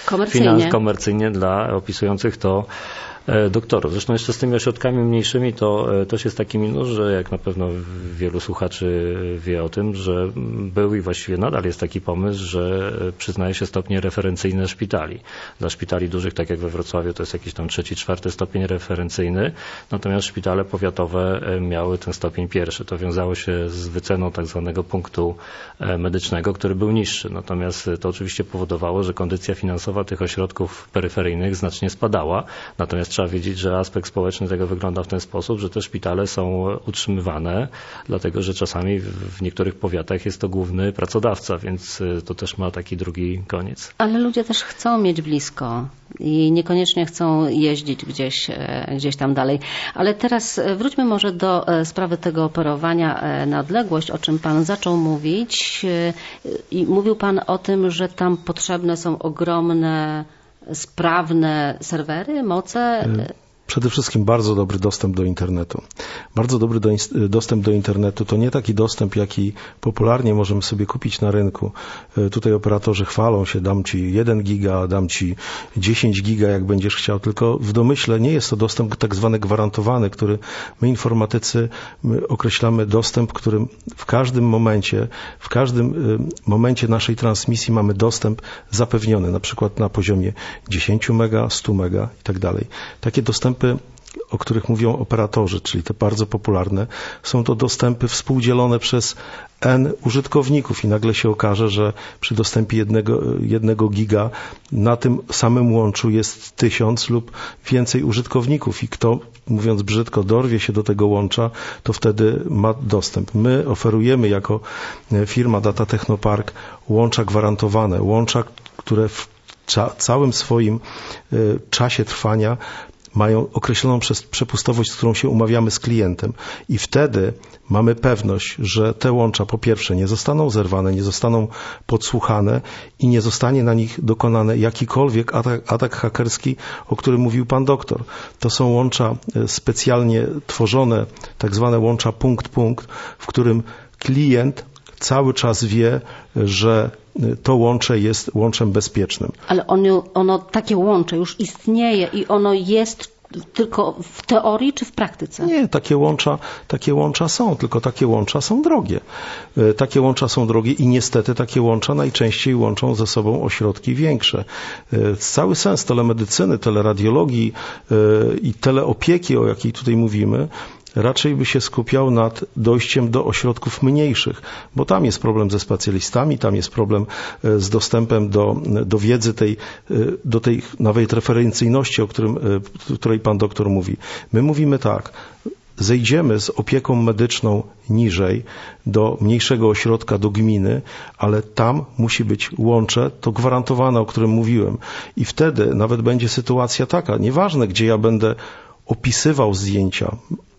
komercyjnie, finans, komercyjnie dla opisujących to E, doktorów. Zresztą jeszcze z tymi ośrodkami mniejszymi to e, też jest taki minus, że jak na pewno wielu słuchaczy wie o tym, że był i właściwie nadal jest taki pomysł, że przyznaje się stopnie referencyjne szpitali. Dla szpitali dużych, tak jak we Wrocławiu, to jest jakiś tam trzeci, czwarty stopień referencyjny, natomiast szpitale powiatowe e, miały ten stopień pierwszy. To wiązało się z wyceną tak zwanego punktu medycznego, który był niższy. Natomiast to oczywiście powodowało, że kondycja finansowa tych ośrodków peryferyjnych znacznie spadała, natomiast trzeba wiedzieć, że aspekt społeczny tego wygląda w ten sposób, że te szpitale są utrzymywane, dlatego że czasami w niektórych powiatach jest to główny pracodawca, więc y, to też ma taki drugi koniec. Ale ludzie też chcą mieć blisko i niekoniecznie chcą jeździć gdzieś, e, gdzieś tam dalej. Ale teraz e, wróćmy może do e, sprawy tego operowania na odległość, o czym Pan zaczął mówić. I mówił Pan o tym, że tam potrzebne są ogromne sprawne serwery, moce? Przede wszystkim bardzo dobry dostęp do internetu. Bardzo dobry do, dostęp do internetu to nie taki dostęp, jaki popularnie możemy sobie kupić na rynku. E, tutaj operatorzy chwalą się, dam ci 1 giga, dam ci 10 giga, jak będziesz chciał, tylko w domyśle nie jest to dostęp tak zwany gwarantowany, który my informatycy my określamy dostęp, którym w każdym momencie, w każdym e, momencie naszej transmisji mamy dostęp zapewniony, na przykład na poziomie 10 mega, 100 mega i tak dalej. Takie dostępy dostępy, o których mówią operatorzy, czyli te bardzo popularne, są to dostępy współdzielone przez N użytkowników i nagle się okaże, że przy dostępie jednego, jednego giga na tym samym łączu jest tysiąc lub więcej użytkowników i kto, mówiąc brzydko, dorwie się do tego łącza, to wtedy ma dostęp. My oferujemy jako firma Data Technopark łącza gwarantowane, łącza, które w całym swoim e, czasie trwania mają określoną przepustowość, z którą się umawiamy z klientem i wtedy mamy pewność, że te łącza po pierwsze nie zostaną zerwane, nie zostaną podsłuchane i nie zostanie na nich dokonany jakikolwiek atak, atak hakerski, o którym mówił pan doktor. To są łącza e, specjalnie tworzone, tak zwane łącza punkt-punkt, w którym klient cały czas wie, że to łącze jest łączem bezpiecznym. Ale ono, ono takie łącze już istnieje i ono jest tylko w teorii czy w praktyce? Nie, takie łącza, takie łącza są, tylko takie łącza są drogie. E, takie łącza są drogie i niestety takie łącza najczęściej łączą ze sobą ośrodki większe. E, cały sens telemedycyny, teleradiologii e, i teleopieki, o jakiej tutaj mówimy, raczej by się skupiał nad dojściem do ośrodków mniejszych, bo tam jest problem ze specjalistami, tam jest problem e, z dostępem do, do wiedzy tej, e, do tej nawet referencyjności, o którym, e, której pan doktor mówi. My mówimy tak, zejdziemy z opieką medyczną niżej do mniejszego ośrodka, do gminy, ale tam musi być łącze, to gwarantowane, o którym mówiłem. I wtedy nawet będzie sytuacja taka, nieważne gdzie ja będę opisywał zdjęcia,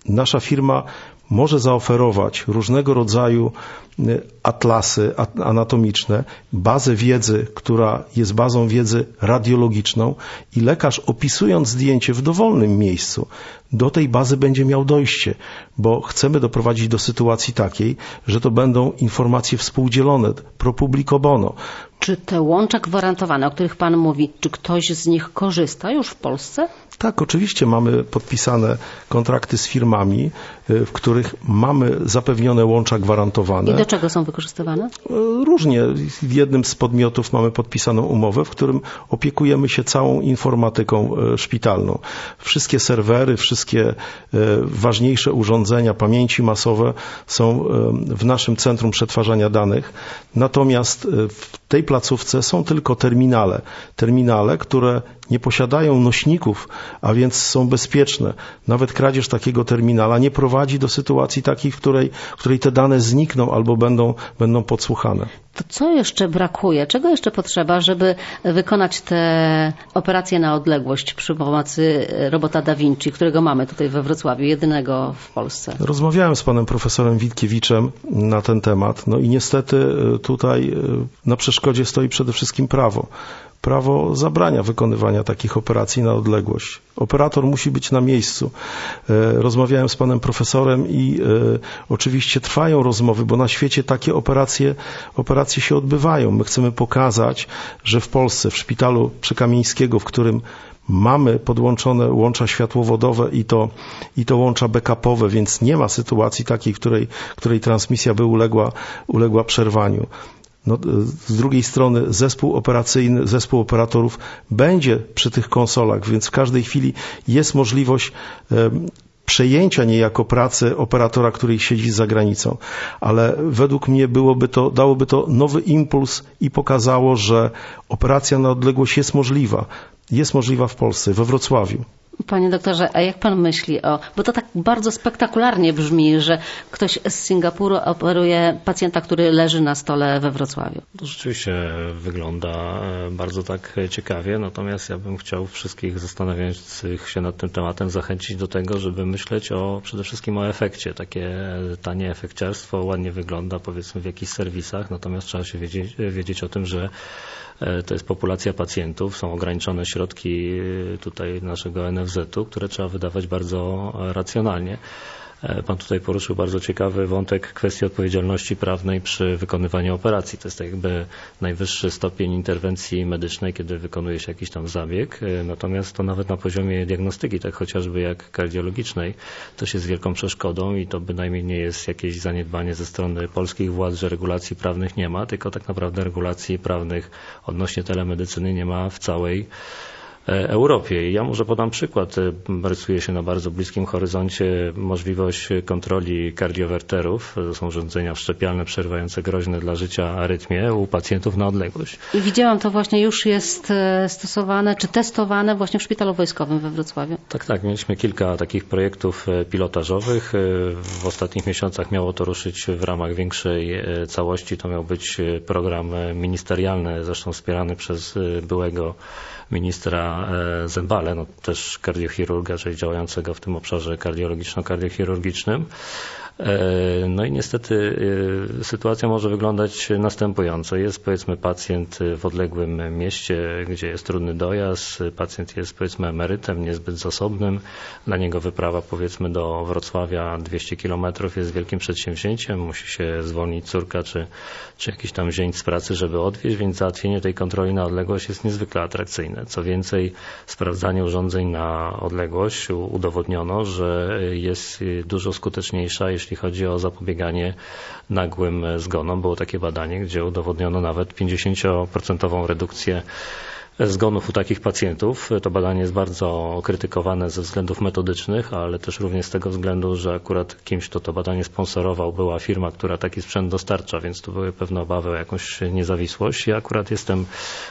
nasza firma może zaoferować różnego rodzaju y, atlasy anatomiczne, bazę wiedzy, która jest bazą wiedzy radiologiczną i lekarz opisując zdjęcie w dowolnym miejscu do tej bazy będzie miał dojście, bo chcemy doprowadzić do sytuacji takiej, że to będą informacje współdzielone, pro bono. Czy te łącza gwarantowane, o których Pan mówi, czy ktoś z nich korzysta już w Polsce? Tak, oczywiście mamy podpisane kontrakty z firmami, y, w których mamy zapewnione łącza gwarantowane. I do czego są wykorzystywane? Y, różnie. W jednym z podmiotów mamy podpisaną umowę, w którym opiekujemy się całą informatyką y, szpitalną. Wszystkie serwery, wszystkie ważniejsze urządzenia, pamięci masowe są w naszym centrum przetwarzania danych. Natomiast w tej placówce są tylko terminale. Terminale, które nie posiadają nośników, a więc są bezpieczne. Nawet kradzież takiego terminala nie prowadzi do sytuacji takiej, w której, w której te dane znikną albo będą, będą podsłuchane. To co jeszcze brakuje? Czego jeszcze potrzeba, żeby wykonać te operacje na odległość przy pomocy robota Da Vinci, którego mamy tutaj we Wrocławiu, jedynego w Polsce? Rozmawiałem z panem profesorem Witkiewiczem na ten temat. No i niestety e, tutaj e, na przeszkodzie stoi przede wszystkim prawo prawo zabrania wykonywania takich operacji na odległość. Operator musi być na miejscu. E, rozmawiałem z panem profesorem i e, oczywiście trwają rozmowy, bo na świecie takie operacje, operacje się odbywają. My chcemy pokazać, że w Polsce, w szpitalu Przekamińskiego, w którym mamy podłączone łącza światłowodowe i to, i to łącza backupowe, więc nie ma sytuacji takiej, której, której transmisja by uległa, uległa przerwaniu. No, z drugiej strony zespół operacyjny, zespół operatorów będzie przy tych konsolach, więc w każdej chwili jest możliwość przejęcia niejako pracy operatora, który siedzi za granicą. Ale według mnie byłoby to, dałoby to nowy impuls i pokazało, że operacja na odległość jest możliwa. Jest możliwa w Polsce, we Wrocławiu. Panie doktorze, a jak pan myśli o, bo to tak bardzo spektakularnie brzmi, że ktoś z Singapuru operuje pacjenta, który leży na stole we Wrocławiu. To rzeczywiście wygląda e, bardzo tak ciekawie, natomiast ja bym chciał wszystkich zastanawiających się nad tym tematem zachęcić do tego, żeby myśleć o przede wszystkim o efekcie. Takie tanie efekciarstwo ładnie wygląda powiedzmy w jakichś serwisach, natomiast trzeba się wiedzieć, wiedzieć o tym, że E, to jest populacja pacjentów, są ograniczone środki e, tutaj naszego NFZ-u, które trzeba wydawać bardzo racjonalnie. E, pan tutaj poruszył bardzo ciekawy wątek kwestii odpowiedzialności prawnej przy wykonywaniu operacji. To jest tak jakby najwyższy stopień interwencji medycznej, kiedy wykonuje się jakiś tam zabieg. E, natomiast to nawet na poziomie diagnostyki, tak chociażby jak kardiologicznej, to się z wielką przeszkodą i to bynajmniej nie jest jakieś zaniedbanie ze strony polskich władz, że regulacji prawnych nie ma, tylko tak naprawdę regulacji prawnych odnośnie telemedycyny nie ma w całej Europie. Ja może podam przykład. E, rysuje się na bardzo bliskim horyzoncie możliwość kontroli kardiowerterów. To są urządzenia wszczepialne przerywające groźne dla życia arytmie u pacjentów na odległość. I widziałam to właśnie już jest e, stosowane czy testowane właśnie w szpitalu wojskowym we Wrocławiu. Tak, tak. Mieliśmy kilka takich projektów pilotażowych. W ostatnich miesiącach miało to ruszyć w ramach większej całości. To miał być program ministerialny, zresztą wspierany przez byłego ministra e, Zembale, no też kardiochirurga, czyli działającego w tym obszarze kardiologiczno-kardiochirurgicznym. E, no i niestety e, sytuacja może wyglądać następująco. Jest powiedzmy pacjent w odległym mieście, gdzie jest trudny dojazd, pacjent jest powiedzmy emerytem, niezbyt zasobnym. Dla niego wyprawa powiedzmy do Wrocławia 200 kilometrów jest wielkim przedsięwzięciem. Musi się zwolnić córka czy, czy jakiś tam zięć z pracy, żeby odwieźć, więc załatwienie tej kontroli na odległość jest niezwykle atrakcyjne. Co więcej, sprawdzanie urządzeń na odległość udowodniono, że jest dużo skuteczniejsza, jeśli jeśli chodzi o zapobieganie nagłym zgonom. Było takie badanie, gdzie udowodniono nawet 50% redukcję zgonów u takich pacjentów. To badanie jest bardzo krytykowane ze względów metodycznych, ale też również z tego względu, że akurat kimś, kto to badanie sponsorował, była firma, która taki sprzęt dostarcza, więc tu były pewne obawy o jakąś niezawisłość. Ja akurat jestem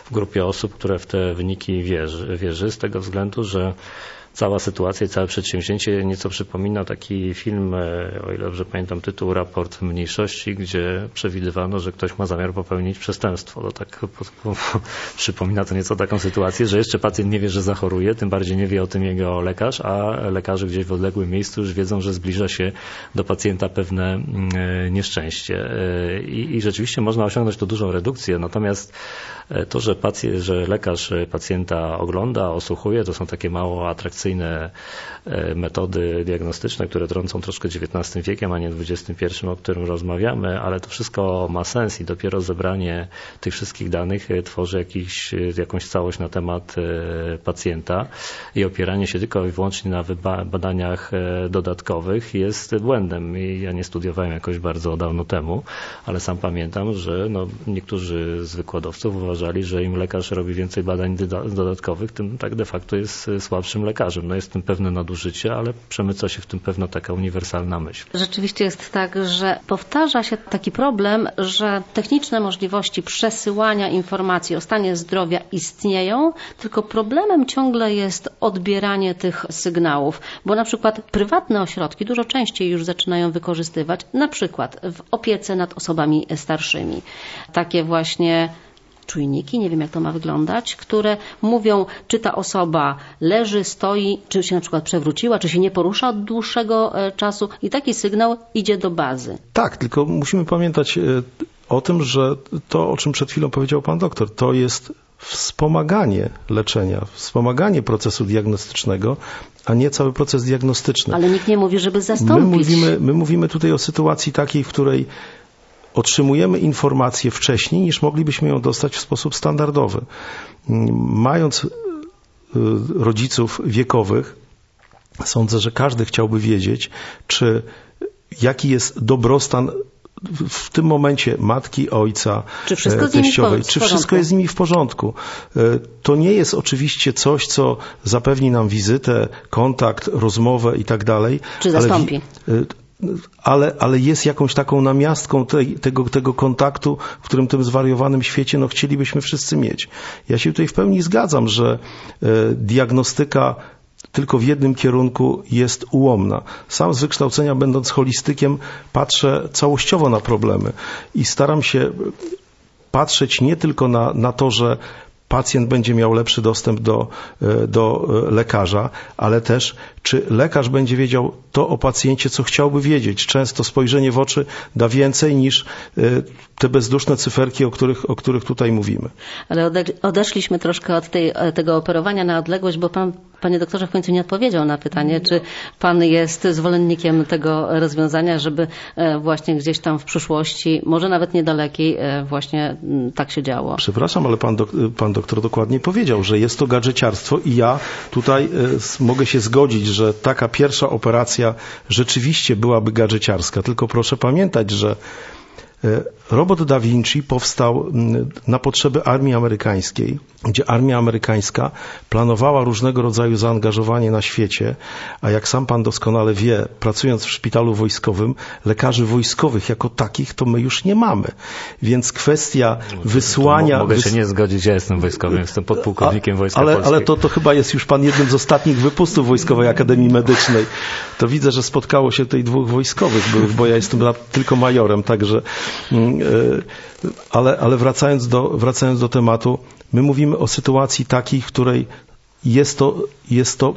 w grupie osób, które w te wyniki wierzy, wierzy z tego względu, że cała sytuacja i całe przedsięwzięcie nieco przypomina taki film, e, o ile dobrze pamiętam tytuł, raport mniejszości, gdzie przewidywano, że ktoś ma zamiar popełnić przestępstwo. To tak po, po, przypomina to nieco taką sytuację, że jeszcze pacjent nie wie, że zachoruje, tym bardziej nie wie o tym jego lekarz, a lekarze gdzieś w odległym miejscu już wiedzą, że zbliża się do pacjenta pewne mm, e, nieszczęście. E, I, i rzeczywiście można osiągnąć tu dużą redukcję, natomiast to, że, pacjent, że lekarz pacjenta ogląda, osłuchuje, to są takie mało atrakcyjne e, metody diagnostyczne, które trącą troszkę XIX wiekiem, a nie XXI, o którym rozmawiamy, ale to wszystko ma sens i dopiero zebranie tych wszystkich danych e, tworzy jakiś, e, jakąś całość na temat pacjenta i opieranie się tylko i wyłącznie na badaniach dodatkowych jest błędem. Ja nie studiowałem jakoś bardzo dawno temu, ale sam pamiętam, że no, niektórzy z wykładowców uważali, że im lekarz robi więcej badań dodatkowych, tym tak de facto jest słabszym lekarzem. No jest w tym pewne nadużycie, ale przemyca się w tym pewna taka uniwersalna myśl. Rzeczywiście jest tak, że powtarza się taki problem, że techniczne możliwości przesyłania informacji o stanie zdrowia istnieją, tylko problemem ciągle jest odbieranie tych sygnałów, bo na przykład prywatne ośrodki dużo częściej już zaczynają wykorzystywać, na przykład w opiece nad osobami starszymi. Takie właśnie czujniki, nie wiem jak to ma wyglądać, które mówią, czy ta osoba leży, stoi, czy się na przykład przewróciła, czy się nie porusza od dłuższego e, czasu i taki sygnał idzie do bazy. Tak, tylko musimy pamiętać e, o tym, że to, o czym przed chwilą powiedział pan doktor, to jest wspomaganie leczenia, wspomaganie procesu diagnostycznego, a nie cały proces diagnostyczny. Ale nikt nie mówi, żeby zastąpić. My mówimy, my mówimy tutaj o sytuacji takiej, w której otrzymujemy informację wcześniej, niż moglibyśmy ją dostać w sposób standardowy. Mając y, rodziców wiekowych, sądzę, że każdy chciałby wiedzieć, czy jaki jest dobrostan w tym momencie matki, ojca, czy wszystko, teściowej, czy wszystko jest z nimi w porządku. E, to nie jest oczywiście coś, co zapewni nam wizytę, kontakt, rozmowę i tak dalej. Czy zastąpi? Ale, ale, ale jest jakąś taką namiastką tej, tego, tego kontaktu, w którym tym zwariowanym świecie no, chcielibyśmy wszyscy mieć. Ja się tutaj w pełni zgadzam, że e, diagnostyka tylko w jednym kierunku jest ułomna. Sam z wykształcenia, będąc holistykiem, patrzę całościowo na problemy i staram się patrzeć nie tylko na, na to, że pacjent będzie miał lepszy dostęp do, e, do e, lekarza, ale też czy lekarz będzie wiedział to o pacjencie, co chciałby wiedzieć. Często spojrzenie w oczy da więcej niż e, te bezduszne cyferki, o których, o których tutaj mówimy. Ale odeszliśmy troszkę od tej, tego operowania na odległość, bo pan, panie doktorze, w końcu nie odpowiedział na pytanie, czy pan jest zwolennikiem tego rozwiązania, żeby właśnie gdzieś tam w przyszłości, może nawet niedalekiej, właśnie tak się działo. Przepraszam, ale pan, pan doktor dokładnie powiedział, że jest to gadżeciarstwo i ja tutaj mogę się zgodzić, że taka pierwsza operacja rzeczywiście byłaby gadżeciarska, tylko proszę pamiętać, że robot Da Vinci powstał na potrzeby armii amerykańskiej, gdzie armia amerykańska planowała różnego rodzaju zaangażowanie na świecie, a jak sam pan doskonale wie, pracując w szpitalu wojskowym, lekarzy wojskowych jako takich to my już nie mamy. Więc kwestia wysłania... Mogę się nie zgodzić, ja jestem wojskowym, jestem podpułkownikiem Wojska ale, Polskiej. Ale to, to chyba jest już pan jednym z ostatnich wypustów Wojskowej Akademii Medycznej. To widzę, że spotkało się tutaj dwóch wojskowych byłych, bo ja jestem tylko majorem, także... E, ale, ale wracając, do, wracając do tematu, my mówimy o sytuacji takiej, w której jest to, jest to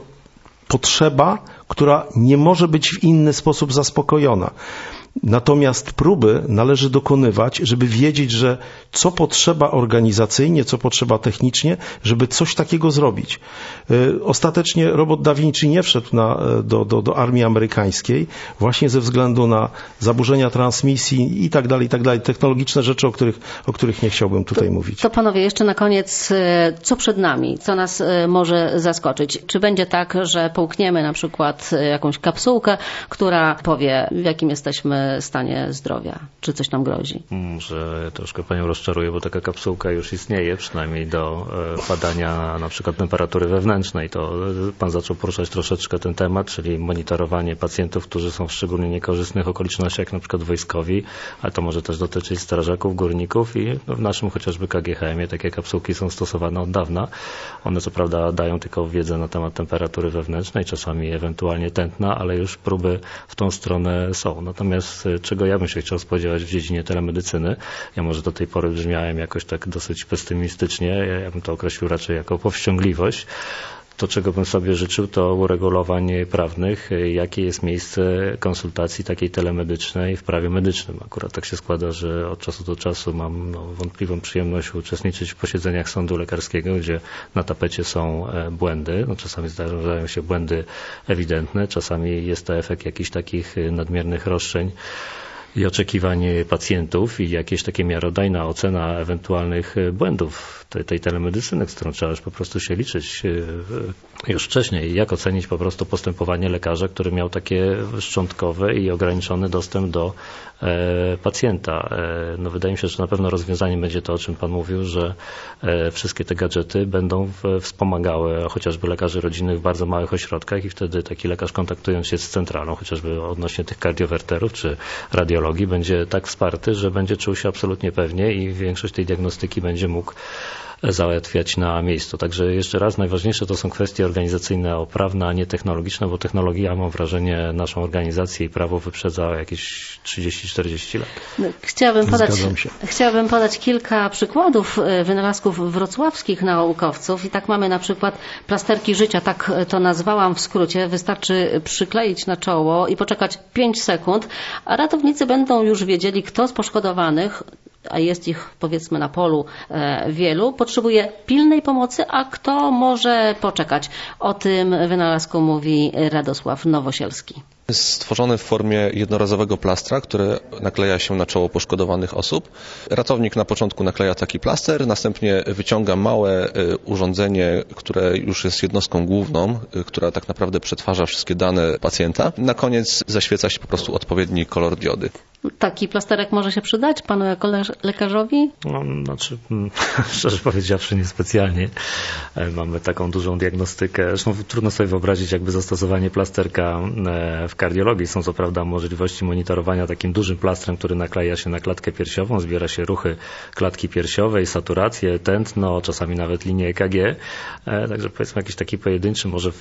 potrzeba, która nie może być w inny sposób zaspokojona. Natomiast próby należy dokonywać, żeby wiedzieć, że co potrzeba organizacyjnie, co potrzeba technicznie, żeby coś takiego zrobić. Y, ostatecznie robot Da Vinci nie wszedł na, do, do, do armii amerykańskiej właśnie ze względu na zaburzenia transmisji i tak dalej, i tak dalej. Technologiczne rzeczy, o których, o których nie chciałbym tutaj to, mówić. To panowie, jeszcze na koniec, y, co przed nami? Co nas y, może zaskoczyć? Czy będzie tak, że połkniemy na przykład jakąś kapsułkę, która powie, w jakim jesteśmy stanie zdrowia? Czy coś nam grozi? Może troszkę Panią rozczaruję, bo taka kapsułka już istnieje, przynajmniej do e, badania na przykład temperatury wewnętrznej. To e, Pan zaczął poruszać troszeczkę ten temat, czyli monitorowanie pacjentów, którzy są w szczególnie niekorzystnych okolicznościach, jak na przykład wojskowi, ale to może też dotyczyć strażaków, górników i w naszym chociażby KGHM-ie takie kapsułki są stosowane od dawna. One co prawda dają tylko wiedzę na temat temperatury wewnętrznej, czasami ewentualnie tętna, ale już próby w tą stronę są. Natomiast czego ja bym się chciał spodziewać w dziedzinie telemedycyny. Ja może do tej pory brzmiałem jakoś tak dosyć pesymistycznie, ja bym to określił raczej jako powściągliwość. To, czego bym sobie życzył, to uregulowań prawnych, jakie jest miejsce konsultacji takiej telemedycznej w prawie medycznym. Akurat tak się składa, że od czasu do czasu mam no, wątpliwą przyjemność uczestniczyć w posiedzeniach sądu lekarskiego, gdzie na tapecie są e, błędy. No, czasami zdarzają się błędy ewidentne, czasami jest to efekt jakichś takich e, nadmiernych roszczeń i oczekiwań pacjentów i jakieś takie miarodajna ocena ewentualnych błędów tej, tej telemedycyny, z którą trzeba już po prostu się liczyć e, już wcześniej. Jak ocenić po prostu postępowanie lekarza, który miał takie szczątkowe i ograniczony dostęp do pacjenta. E, no wydaje mi się, że na pewno rozwiązaniem będzie to, o czym Pan mówił, że wszystkie te gadżety będą wspomagały chociażby lekarzy rodzinnych w bardzo małych ośrodkach i wtedy taki lekarz kontaktując się z centralą, chociażby odnośnie tych kardiowerterów czy radiologii, będzie tak wsparty, że będzie czuł się absolutnie pewnie i większość tej diagnostyki będzie mógł załatwiać na miejscu. Także jeszcze raz, najważniejsze to są kwestie organizacyjne, prawne, a nie technologiczne, bo technologia, mam wrażenie, naszą organizację i prawo wyprzedza jakieś 30-40 lat. Chciałabym podać, chciałabym podać kilka przykładów e, wynalazków wrocławskich naukowców i tak mamy na przykład plasterki życia, tak to nazwałam w skrócie. Wystarczy przykleić na czoło i poczekać 5 sekund, a ratownicy będą już wiedzieli, kto z poszkodowanych a jest ich powiedzmy na polu e, wielu, potrzebuje pilnej pomocy, a kto może poczekać? O tym wynalazku mówi Radosław Nowosielski. Jest stworzony w formie jednorazowego plastra, który nakleja się na czoło poszkodowanych osób. Ratownik na początku nakleja taki plaster, następnie wyciąga małe y, urządzenie, które już jest jednostką główną, y, która tak naprawdę przetwarza wszystkie dane pacjenta. Na koniec zaświeca się po prostu odpowiedni kolor diody. Taki plasterek może się przydać panu jako lekarzowi? No, znaczy, mm, szczerze powiedziawszy, niespecjalnie. E, mamy taką dużą diagnostykę. Zresztą trudno sobie wyobrazić jakby zastosowanie plasterka e, w kardiologii. Są co prawda możliwości monitorowania takim dużym plastrem, który nakleja się na klatkę piersiową, zbiera się ruchy klatki piersiowej, saturację, tętno, czasami nawet linię EKG. E, także powiedzmy jakiś taki pojedynczy, może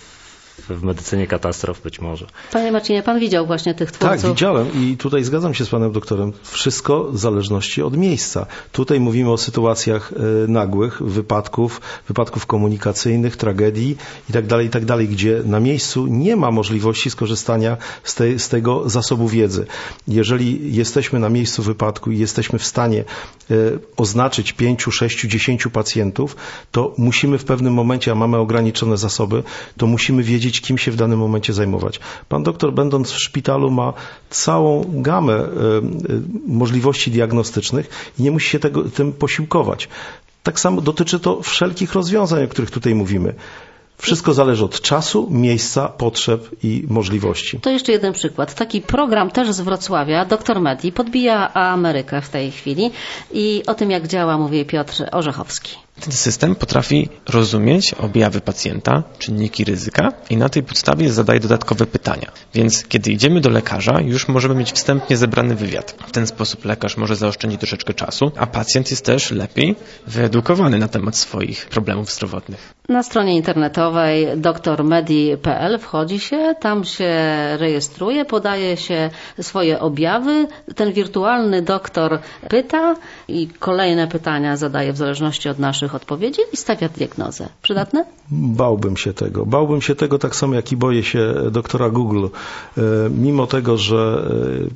w medycynie katastrof być może. Panie Marcinie, pan widział właśnie tych twórców? Tak, widziałem i tutaj zgadzam się z panem doktorem. Wszystko w zależności od miejsca. Tutaj mówimy o sytuacjach e, nagłych, wypadków, wypadków komunikacyjnych, tragedii itd., tak itd., tak gdzie na miejscu nie ma możliwości skorzystania z, tej, z tego zasobu wiedzy. Jeżeli jesteśmy na miejscu wypadku i jesteśmy w stanie e, oznaczyć pięciu, sześciu, dziesięciu pacjentów, to musimy w pewnym momencie, a mamy ograniczone zasoby, to musimy wiedzieć, wiedzieć, kim się w danym momencie zajmować. Pan doktor, będąc w szpitalu, ma całą gamę e, e, możliwości diagnostycznych i nie musi się tego, tym posiłkować. Tak samo dotyczy to wszelkich rozwiązań, o których tutaj mówimy. Wszystko zależy od czasu, miejsca, potrzeb i możliwości. To jeszcze jeden przykład. Taki program też z Wrocławia, Dr Medi, podbija Amerykę w tej chwili i o tym jak działa mówi Piotr Orzechowski. Ten system potrafi rozumieć objawy pacjenta, czynniki ryzyka i na tej podstawie zadaje dodatkowe pytania. Więc kiedy idziemy do lekarza, już możemy mieć wstępnie zebrany wywiad. W ten sposób lekarz może zaoszczędzić troszeczkę czasu, a pacjent jest też lepiej wyedukowany na temat swoich problemów zdrowotnych. Na stronie internetowej drmedi.pl wchodzi się, tam się rejestruje, podaje się swoje objawy. Ten wirtualny doktor pyta i kolejne pytania zadaje w zależności od naszych odpowiedzi i stawia diagnozę. Przydatne? Bałbym się tego. Bałbym się tego tak samo jak i boję się doktora Google. E, mimo tego, że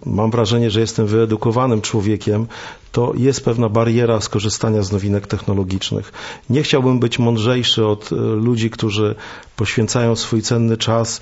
e, mam wrażenie, że jestem wyedukowanym człowiekiem, to jest pewna bariera skorzystania z nowinek technologicznych. Nie chciałbym być mądrzejszy od e, ludzi, którzy poświęcają swój cenny czas,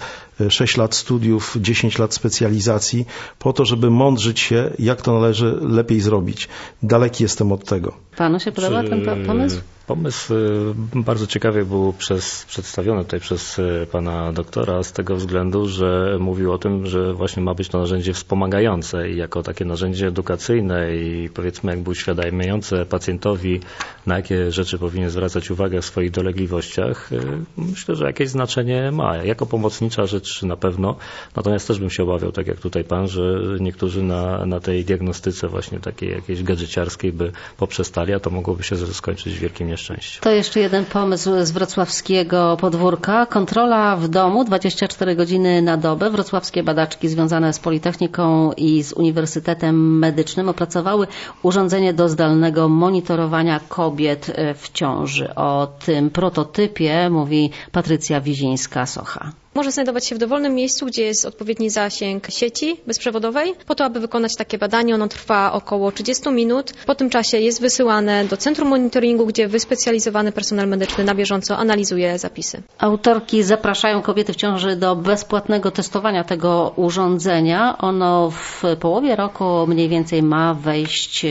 6 lat studiów, 10 lat specjalizacji, po to, żeby mądrzyć się, jak to należy lepiej zrobić. Daleki jestem od tego. Panu się podoba ten pomysł? Pomysł y, bardzo ciekawie był przez, przedstawiony tutaj przez y, pana doktora z tego względu, że mówił o tym, że właśnie ma być to narzędzie wspomagające i jako takie narzędzie edukacyjne i powiedzmy jakby uświadamiające pacjentowi, na jakie rzeczy powinien zwracać uwagę w swoich dolegliwościach, y, myślę, że jakieś znaczenie ma. Jako pomocnicza rzecz na pewno, natomiast też bym się obawiał, tak jak tutaj pan, że niektórzy na, na tej diagnostyce właśnie takiej jakiejś gadżeciarskiej by poprzestali, a to mogłoby się skończyć wielkim nieszczęściem To jeszcze jeden pomysł z wrocławskiego podwórka. Kontrola w domu 24 godziny na dobę. Wrocławskie badaczki związane z Politechniką i z Uniwersytetem Medycznym opracowały urządzenie do zdalnego monitorowania kobiet w ciąży. O tym prototypie mówi Patrycja Wizińska-Socha. Może znajdować się w dowolnym miejscu, gdzie jest odpowiedni zasięg sieci bezprzewodowej. Po to, aby wykonać takie badanie, ono trwa około 30 minut. Po tym czasie jest wysyłane do centrum monitoringu, gdzie wyspecjalizowany personel medyczny na bieżąco analizuje zapisy. Autorki zapraszają kobiety w ciąży do bezpłatnego testowania tego urządzenia. Ono w połowie roku mniej więcej ma wejść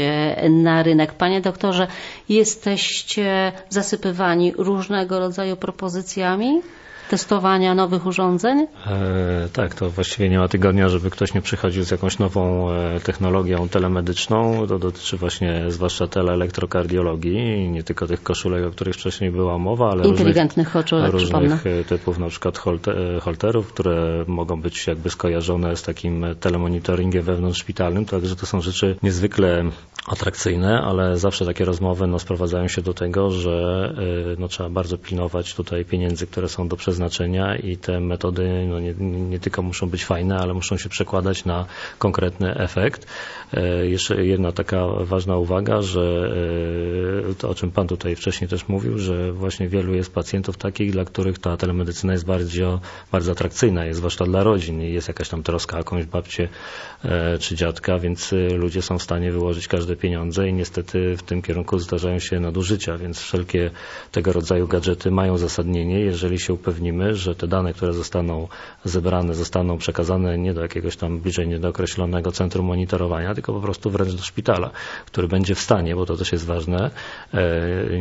na rynek. Panie doktorze, jesteście zasypywani różnego rodzaju propozycjami? Testowania nowych urządzeń? E, tak, to właściwie nie ma tygodnia, żeby ktoś nie przychodził z jakąś nową e, technologią telemedyczną. To dotyczy właśnie zwłaszcza teleelektrokardiologii, nie tylko tych koszulek, o których wcześniej była mowa, ale inteligentnych koszulek, różnych e, typów, na przykład e, holterów, które mogą być jakby skojarzone z takim telemonitoringiem wewnątrzszpitalnym. Także to są rzeczy niezwykle atrakcyjne, ale zawsze takie rozmowy no, sprowadzają się do tego, że no, trzeba bardzo pilnować tutaj pieniędzy, które są do przeznaczenia i te metody no nie, nie tylko muszą być fajne, ale muszą się przekładać na konkretny efekt. E, jeszcze jedna taka ważna uwaga, że e, to o czym Pan tutaj wcześniej też mówił, że właśnie wielu jest pacjentów takich, dla których ta telemedycyna jest bardzo, bardzo atrakcyjna, jest zwłaszcza dla rodzin i jest jakaś tam troska jakąś babcię czy dziadka, więc ludzie są w stanie wyłożyć każde pieniądze i niestety w tym kierunku zdarzają się nadużycia, więc wszelkie tego rodzaju gadżety mają uzasadnienie, jeżeli się upewnimy, że te dane, które zostaną zebrane, zostaną przekazane nie do jakiegoś tam bliżej niedookreślonego centrum monitorowania, tylko po prostu wręcz do szpitala, który będzie w stanie, bo to też jest ważne,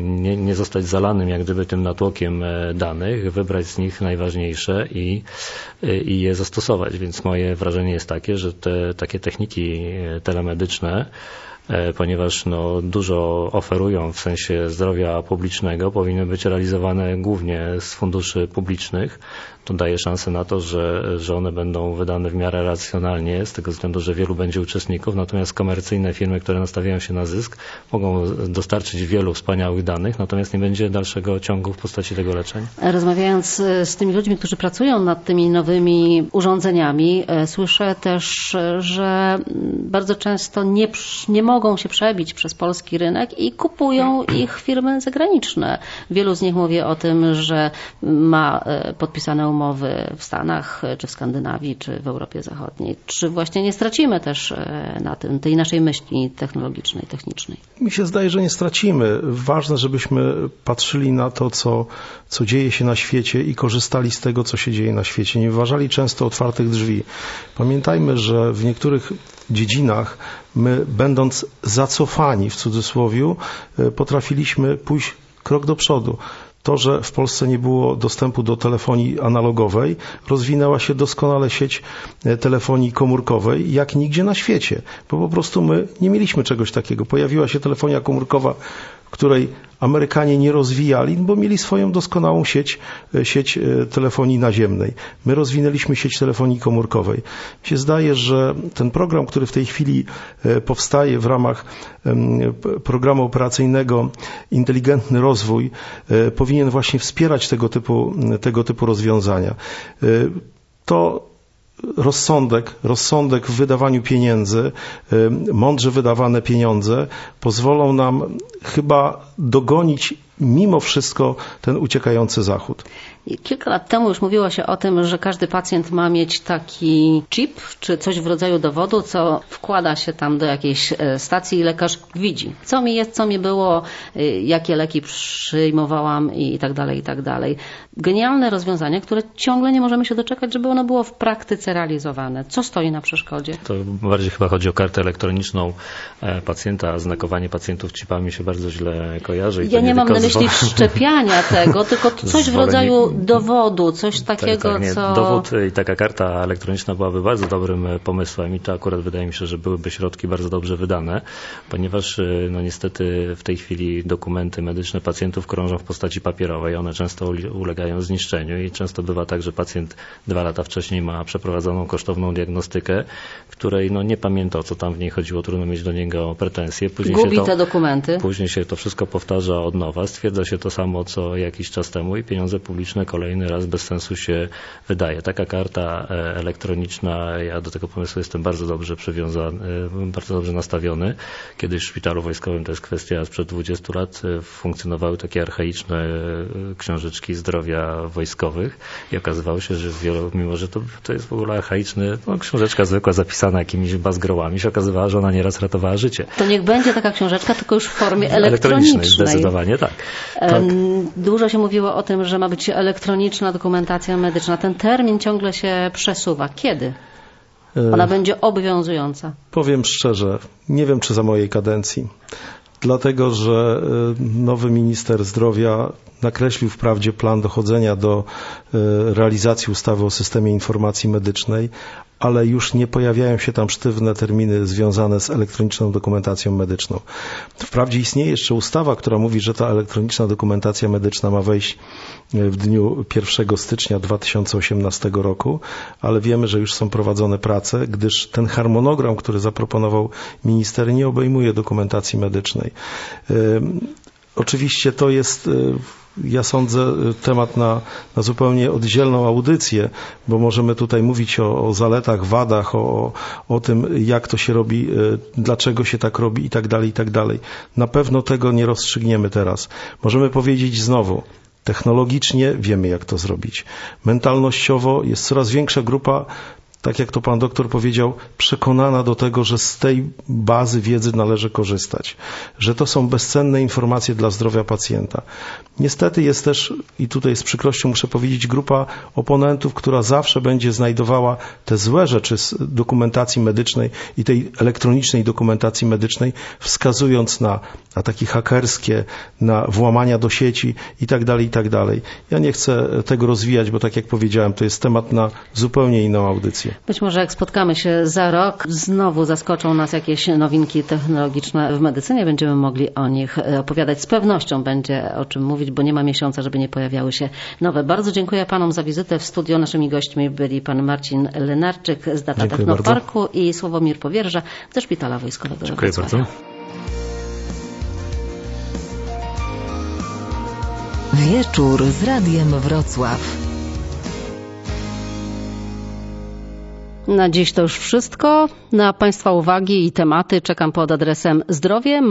nie, nie zostać zalanym jak gdyby tym natłokiem danych, wybrać z nich najważniejsze i, i je zastosować. Więc moje wrażenie jest takie, że te takie techniki telemedyczne ponieważ no, dużo oferują w sensie zdrowia publicznego, powinny być realizowane głównie z funduszy publicznych, to daje szansę na to, że, że one będą wydane w miarę racjonalnie, z tego względu, że wielu będzie uczestników, natomiast komercyjne firmy, które nastawiają się na zysk, mogą dostarczyć wielu wspaniałych danych, natomiast nie będzie dalszego ciągu w postaci tego leczenia. Rozmawiając z tymi ludźmi, którzy pracują nad tymi nowymi urządzeniami, słyszę też, że bardzo często nie, nie mogą się przebić przez polski rynek i kupują ich firmy zagraniczne. Wielu z nich mówi o tym, że ma podpisane umowy w Stanach, czy w Skandynawii, czy w Europie Zachodniej. Czy właśnie nie stracimy też na tym, tej naszej myśli technologicznej, technicznej? Mi się zdaje, że nie stracimy. Ważne, żebyśmy patrzyli na to, co, co dzieje się na świecie i korzystali z tego, co się dzieje na świecie. Nie wyważali często otwartych drzwi. Pamiętajmy, że w niektórych dziedzinach my, będąc zacofani w cudzysłowie, potrafiliśmy pójść krok do przodu to, że w Polsce nie było dostępu do telefonii analogowej, rozwinęła się doskonale sieć telefonii komórkowej, jak nigdzie na świecie, bo po prostu my nie mieliśmy czegoś takiego. Pojawiła się telefonia komórkowa, której Amerykanie nie rozwijali, bo mieli swoją doskonałą sieć, sieć telefonii naziemnej. My rozwinęliśmy sieć telefonii komórkowej. Mi się zdaje, że ten program, który w tej chwili powstaje w ramach programu operacyjnego Inteligentny Rozwój, powinien właśnie wspierać tego typu, tego typu rozwiązania. To rozsądek, rozsądek w wydawaniu pieniędzy, mądrze wydawane pieniądze pozwolą nam chyba dogonić mimo wszystko ten uciekający Zachód. Kilka lat temu już mówiło się o tym, że każdy pacjent ma mieć taki chip, czy coś w rodzaju dowodu, co wkłada się tam do jakiejś stacji i lekarz widzi, co mi jest, co mi było, jakie leki przyjmowałam i tak dalej, i tak dalej. Genialne rozwiązanie, które ciągle nie możemy się doczekać, żeby ono było w praktyce realizowane. Co stoi na przeszkodzie? To bardziej chyba chodzi o kartę elektroniczną pacjenta. Znakowanie pacjentów chipami się bardzo źle kojarzy. ja nie, nie mam na myśli wszczepiania tego, tylko coś w rodzaju dowodu, coś takiego, tak, tak, co... Dowód i taka karta elektroniczna byłaby bardzo dobrym pomysłem i to akurat wydaje mi się, że byłyby środki bardzo dobrze wydane, ponieważ no niestety w tej chwili dokumenty medyczne pacjentów krążą w postaci papierowej. One często ulegają zniszczeniu i często bywa tak, że pacjent dwa lata wcześniej ma przeprowadzoną kosztowną diagnostykę, której no nie pamięta o co tam w niej chodziło, trudno mieć do niego pretensje. Później Gubi się to, te dokumenty. Później się to wszystko powtarza od nowa, stwierdza się to samo co jakiś czas temu i pieniądze publiczne kolejny raz bez sensu się wydaje. Taka karta elektroniczna, ja do tego pomysłu jestem bardzo dobrze przywiązany, bardzo dobrze nastawiony. Kiedyś w szpitalu wojskowym, to jest kwestia sprzed 20 lat, funkcjonowały takie archaiczne książeczki zdrowia wojskowych i okazywało się, że wielu, mimo że to, to jest w ogóle archaiczny, no, książeczka zwykła zapisana jakimiś bazgrołami, się okazywała, że ona nieraz ratowała życie. To niech będzie taka książeczka, tylko już w formie elektronicznej. elektronicznej zdecydowanie tak. tak. Dużo się mówiło o tym, że ma być elektroniczna dokumentacja medyczna. Ten termin ciągle się przesuwa. Kiedy? Ona będzie obowiązująca. Powiem szczerze, nie wiem czy za mojej kadencji. Dlatego, że nowy minister zdrowia nakreślił wprawdzie plan dochodzenia do realizacji ustawy o systemie informacji medycznej, ale już nie pojawiają się tam sztywne terminy związane z elektroniczną dokumentacją medyczną. Wprawdzie istnieje jeszcze ustawa, która mówi, że ta elektroniczna dokumentacja medyczna ma wejść w dniu 1 stycznia 2018 roku, ale wiemy, że już są prowadzone prace, gdyż ten harmonogram, który zaproponował minister, nie obejmuje dokumentacji medycznej. Oczywiście to jest ja sądzę, temat na, na, zupełnie oddzielną audycję, bo możemy tutaj mówić o, o zaletach, wadach, o, o, tym, jak to się robi, dlaczego się tak robi i tak dalej, i tak dalej. Na pewno tego nie rozstrzygniemy teraz. Możemy powiedzieć znowu, technologicznie wiemy, jak to zrobić. Mentalnościowo jest coraz większa grupa tak jak to pan doktor powiedział, przekonana do tego, że z tej bazy wiedzy należy korzystać, że to są bezcenne informacje dla zdrowia pacjenta. Niestety jest też, i tutaj z przykrością muszę powiedzieć, grupa oponentów, która zawsze będzie znajdowała te złe rzeczy z dokumentacji medycznej i tej elektronicznej dokumentacji medycznej, wskazując na ataki hakerskie, na włamania do sieci i tak dalej, i tak. Ja nie chcę tego rozwijać, bo tak jak powiedziałem, to jest temat na zupełnie inną audycję. Być może jak spotkamy się za rok, znowu zaskoczą nas jakieś nowinki technologiczne w medycynie, będziemy mogli o nich opowiadać. Z pewnością będzie o czym mówić, bo nie ma miesiąca, żeby nie pojawiały się nowe. Bardzo dziękuję panom za wizytę w studio. Naszymi gośćmi byli pan Marcin Lenarczyk z Data Dziękuję Technoparku bardzo. i Sławomir Powierża ze Szpitala Wojskowego Dziękuję bardzo. Wieczór z Radiem Wrocław. Na dziś to już wszystko. Na Państwa uwagi i tematy czekam pod adresem zdrowie.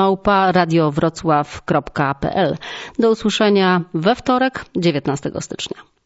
Do usłyszenia we wtorek 19 stycznia.